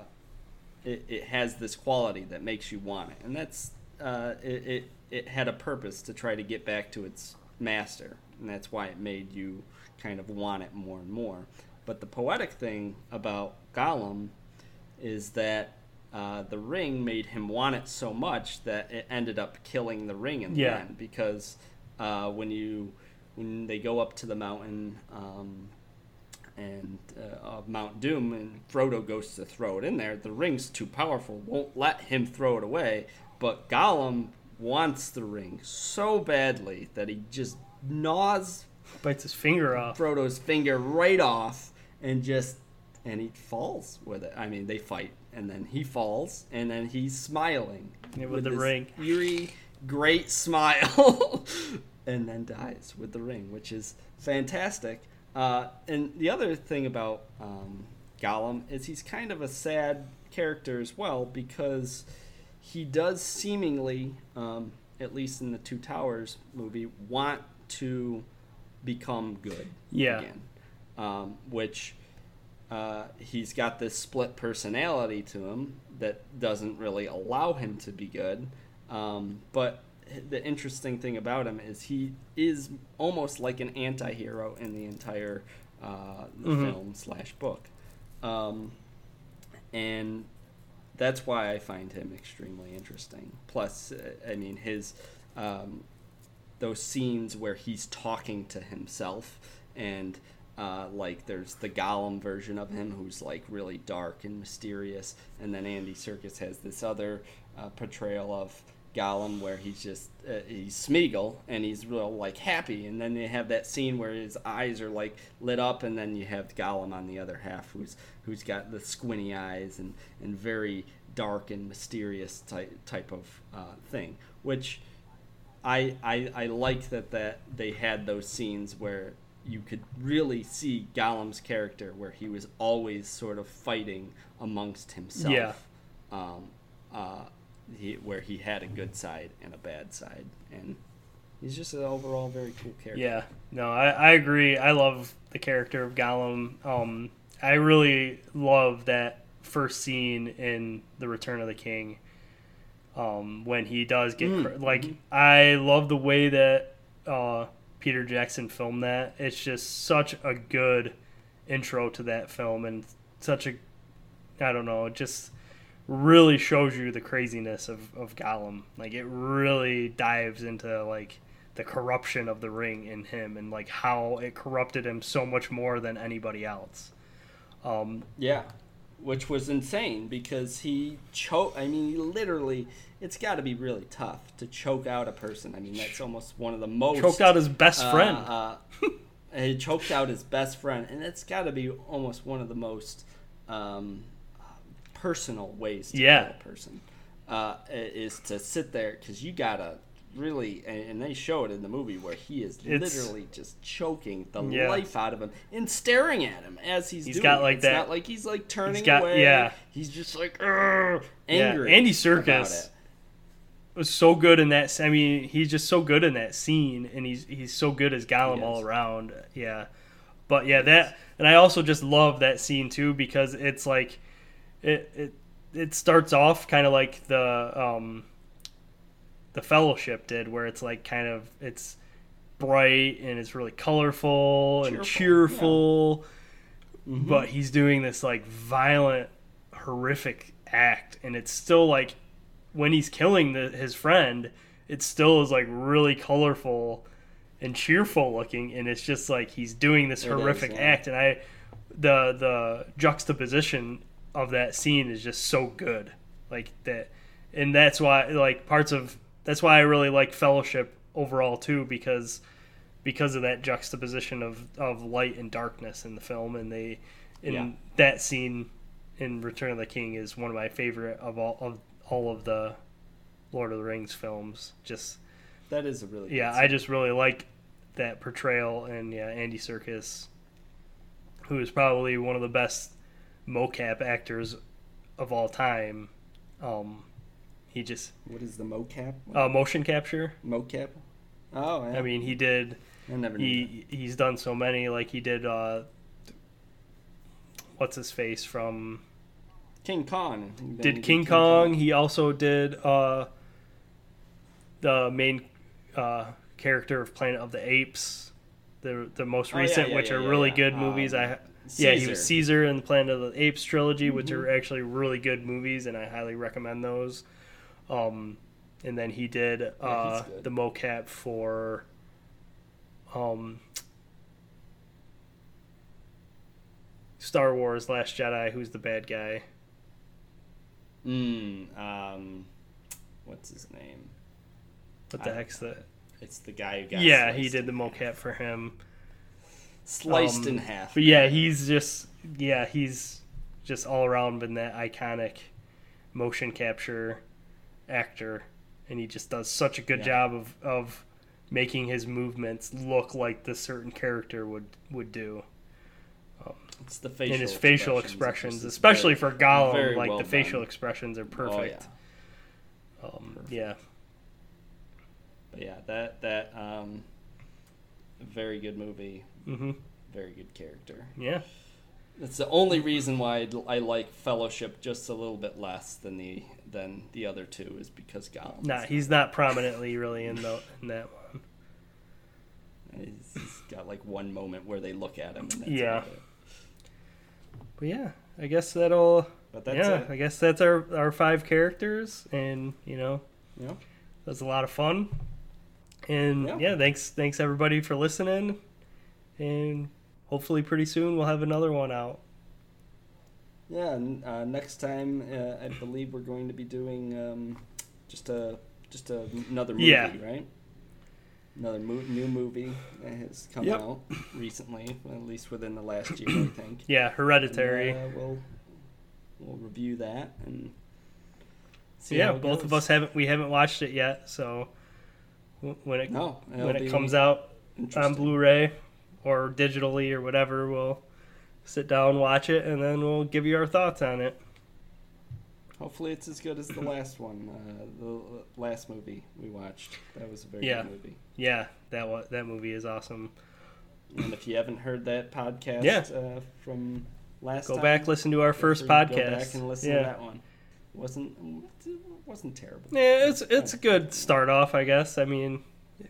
it, it has this quality that makes you want it, and that's uh, it, it. It had a purpose to try to get back to its master, and that's why it made you kind of want it more and more. But the poetic thing about Gollum is that uh, the ring made him want it so much that it ended up killing the ring in the Yeah. end because uh, when you when they go up to the mountain um, and uh, of Mount Doom and Frodo goes to throw it in there, the ring's too powerful, won't let him throw it away. But Gollum wants the ring so badly that he just gnaws Bites his finger off. Frodo's finger right off and just and he falls with it. I mean, they fight and then he falls and then he's smiling Yeah, with the ring. eerie, great smile, and then dies with the ring, which is fantastic. Uh, and the other thing about um, Gollum is he's kind of a sad character as well because he does seemingly, um, at least in the Two Towers movie, want to become good Yeah. again, um, which uh, he's got this split personality to him that doesn't really allow him to be good. Um, but the interesting thing about him is he is almost like an anti-hero in the entire uh, the Mhm. film slash book, um, and that's why I find him extremely interesting. Plus, uh, I mean his um, those scenes where he's talking to himself and uh, like there's the Gollum version of him who's like really dark and mysterious, and then Andy Serkis has this other uh, portrayal of Gollum where he's just uh, he's Smeagol and he's real like happy, and then they have that scene where his eyes are like lit up, and then you have Gollum on the other half who's who's got the squinty eyes and and very dark and mysterious type type of uh, thing, which. I, I I like that that they had those scenes where you could really see Gollum's character where he was always sort of fighting amongst himself. Yeah. Um, uh, he, where he had a good side and a bad side, and he's just an overall very cool character. Yeah, no, I, I agree. I love the character of Gollum. Um, I really love that first scene in The Return of the King. Um, when he does get Mm, cr- like, I love the way that uh, Peter Jackson filmed that. It's just such a good intro to that film, and such a, I don't know, just really shows you the craziness of, of Gollum. Like it really dives into like the corruption of the ring in him and like how it corrupted him so much more than anybody else. Um, Yeah, which was insane because he choke. I mean, he literally. It's got to be really tough to choke out a person. I mean, that's almost one of the most choked out his best uh, friend. Uh, he choked out his best friend, and it's got to be almost one of the most um, personal ways to Yeah. kill a person. Uh, is to sit there because you gotta really, and, and they show it in the movie where he is It's- literally just choking the Yeah. life out of him and staring at him as he's, He's doing got it. like it's that- Not like he's like turning got- away. yeah. He's just like "Argh," yeah, angry. Andy Serkis was so good in that. I mean, he's just so good in that scene, and he's he's so good as Gollum all around. Yeah, but yeah, that and I also just love that scene too because it's like it it it starts off kind of like the um the Fellowship did, where it's like kind of it's bright and it's really colorful and Cheerful, cheerful. But he's doing this like violent, horrific act, and it's still like when he's killing the, his friend, it still is like really colorful and cheerful looking, and it's just like he's doing this It is, horrific yeah. act, and I the the juxtaposition of that scene is just so good, like that, and that's why like parts of that's why I really like Fellowship overall too because because of that juxtaposition of, of light and darkness in the film, and they in Yeah. that scene in Return of the King is one of my favorite of all of all of the Lord of the Rings films. Just That is a really good yeah, I just really like that portrayal, and yeah, Andy Serkis, who is probably one of the best mocap actors of all time. Um, he just What is the mocap? uh, motion capture. mocap? Oh, yeah. I mean, he did. I never knew He he's done so many. Like he did. Uh, what's his face from? King Kong. He Did King Kong? He also did uh, the main uh, character of Planet of the Apes, the the most Oh, yeah, recent, yeah, which are really good Um, movies. I yeah, he was Caesar in the Planet of the Apes trilogy, which Mm-hmm. are actually really good movies, and I highly recommend those. Um, and then he did uh, good. the mocap for um, Star Wars: Last Jedi. Who's the bad guy? Mm, um, what's his name? What the I- heck's that? It's the guy who got Yeah, sliced he did the mocap for him. Sliced Um, in half. But yeah, he's just yeah, he's just all around been that iconic motion capture actor, and he just does such a good Yeah. job of of making his movements look like the certain character would would do. It's the facial and his facial expressions, expressions, especially very- for Gollum, like well the facial done. expressions are perfect. Oh, perfect. yeah. Um, yeah, But yeah, that that um, very good movie, hmm very good character. yeah, That's the only reason why I, I like Fellowship just a little bit less than the than the other two is because Gollum. nah, he's not prominently really in the in that one. He's, he's got like one moment where they look at him. And that's Yeah. But yeah, I guess that'll. But that's yeah, it. I guess that's our our five characters, and you know, Yeah. it was a lot of fun. And Yeah. yeah. thanks thanks everybody for listening, and hopefully pretty soon we'll have another one out. Yeah, uh, next time uh, I believe we're going to be doing um, just a just a, another movie, Yeah. right? Another mo- new movie that has come Yep. out recently, at least within the last year, I think. Yeah, And, Hereditary. uh, we'll we'll review that and see yeah, how it both goes. of us haven't we haven't watched it yet, so w- when it No, when it comes out on. Blu-ray or digitally or whatever, we'll sit down, watch it, and then we'll give you our thoughts on it. Hopefully, it's as good as the last one, uh, the last movie we watched. That was a very Yeah. good movie. Yeah, that that movie is awesome. And if you haven't heard that podcast Yeah. uh, from last Go time, back, listen to our first podcast. Go back and listen yeah. to that one. wasn't wasn't terrible. Yeah, it's it's a good start off, I guess. I mean,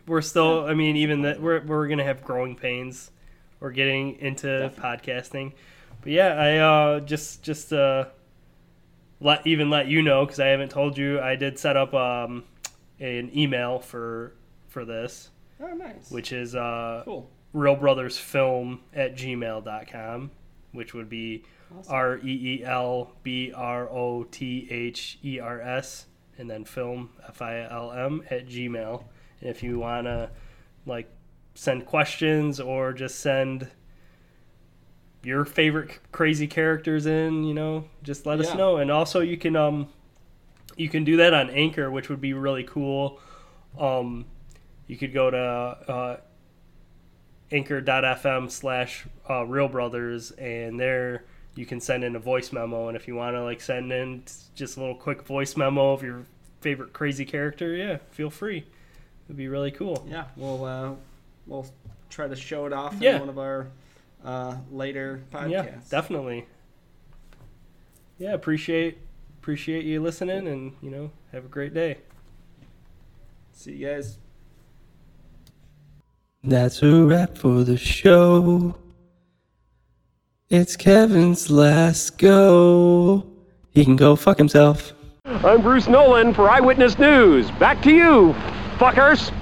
we're still. I mean, even that we're we're gonna have growing pains. We're getting into podcasting, but yeah, I uh, just just uh, let even let you know because I haven't told you. I did set up um, an email for for this, Oh, nice. which is uh, cool. Reel Brothers Film at gmail.com, which would be R E E L B R O T H E R S, and then film, F I L M, at Gmail. And if you want to, like, send questions or just send your favorite crazy characters in, you know, just let us know. And also, you can, um, you can do that on Anchor, which would be really cool. Um, you could go to uh, anchor.fm slash uh, reel brothers and there you can send in a voice memo and if you want to like send in just a little quick voice memo of your favorite crazy character yeah feel free it'd be really cool Yeah, we'll uh, we'll try to show it off Yeah. in one of our uh, later podcasts. yeah definitely yeah appreciate appreciate you listening and you know have a great day See you guys. That's a wrap for the show. It's Kevin's last go. He can go fuck himself. I'm Bruce Nolan for Eyewitness News. Back to you, fuckers.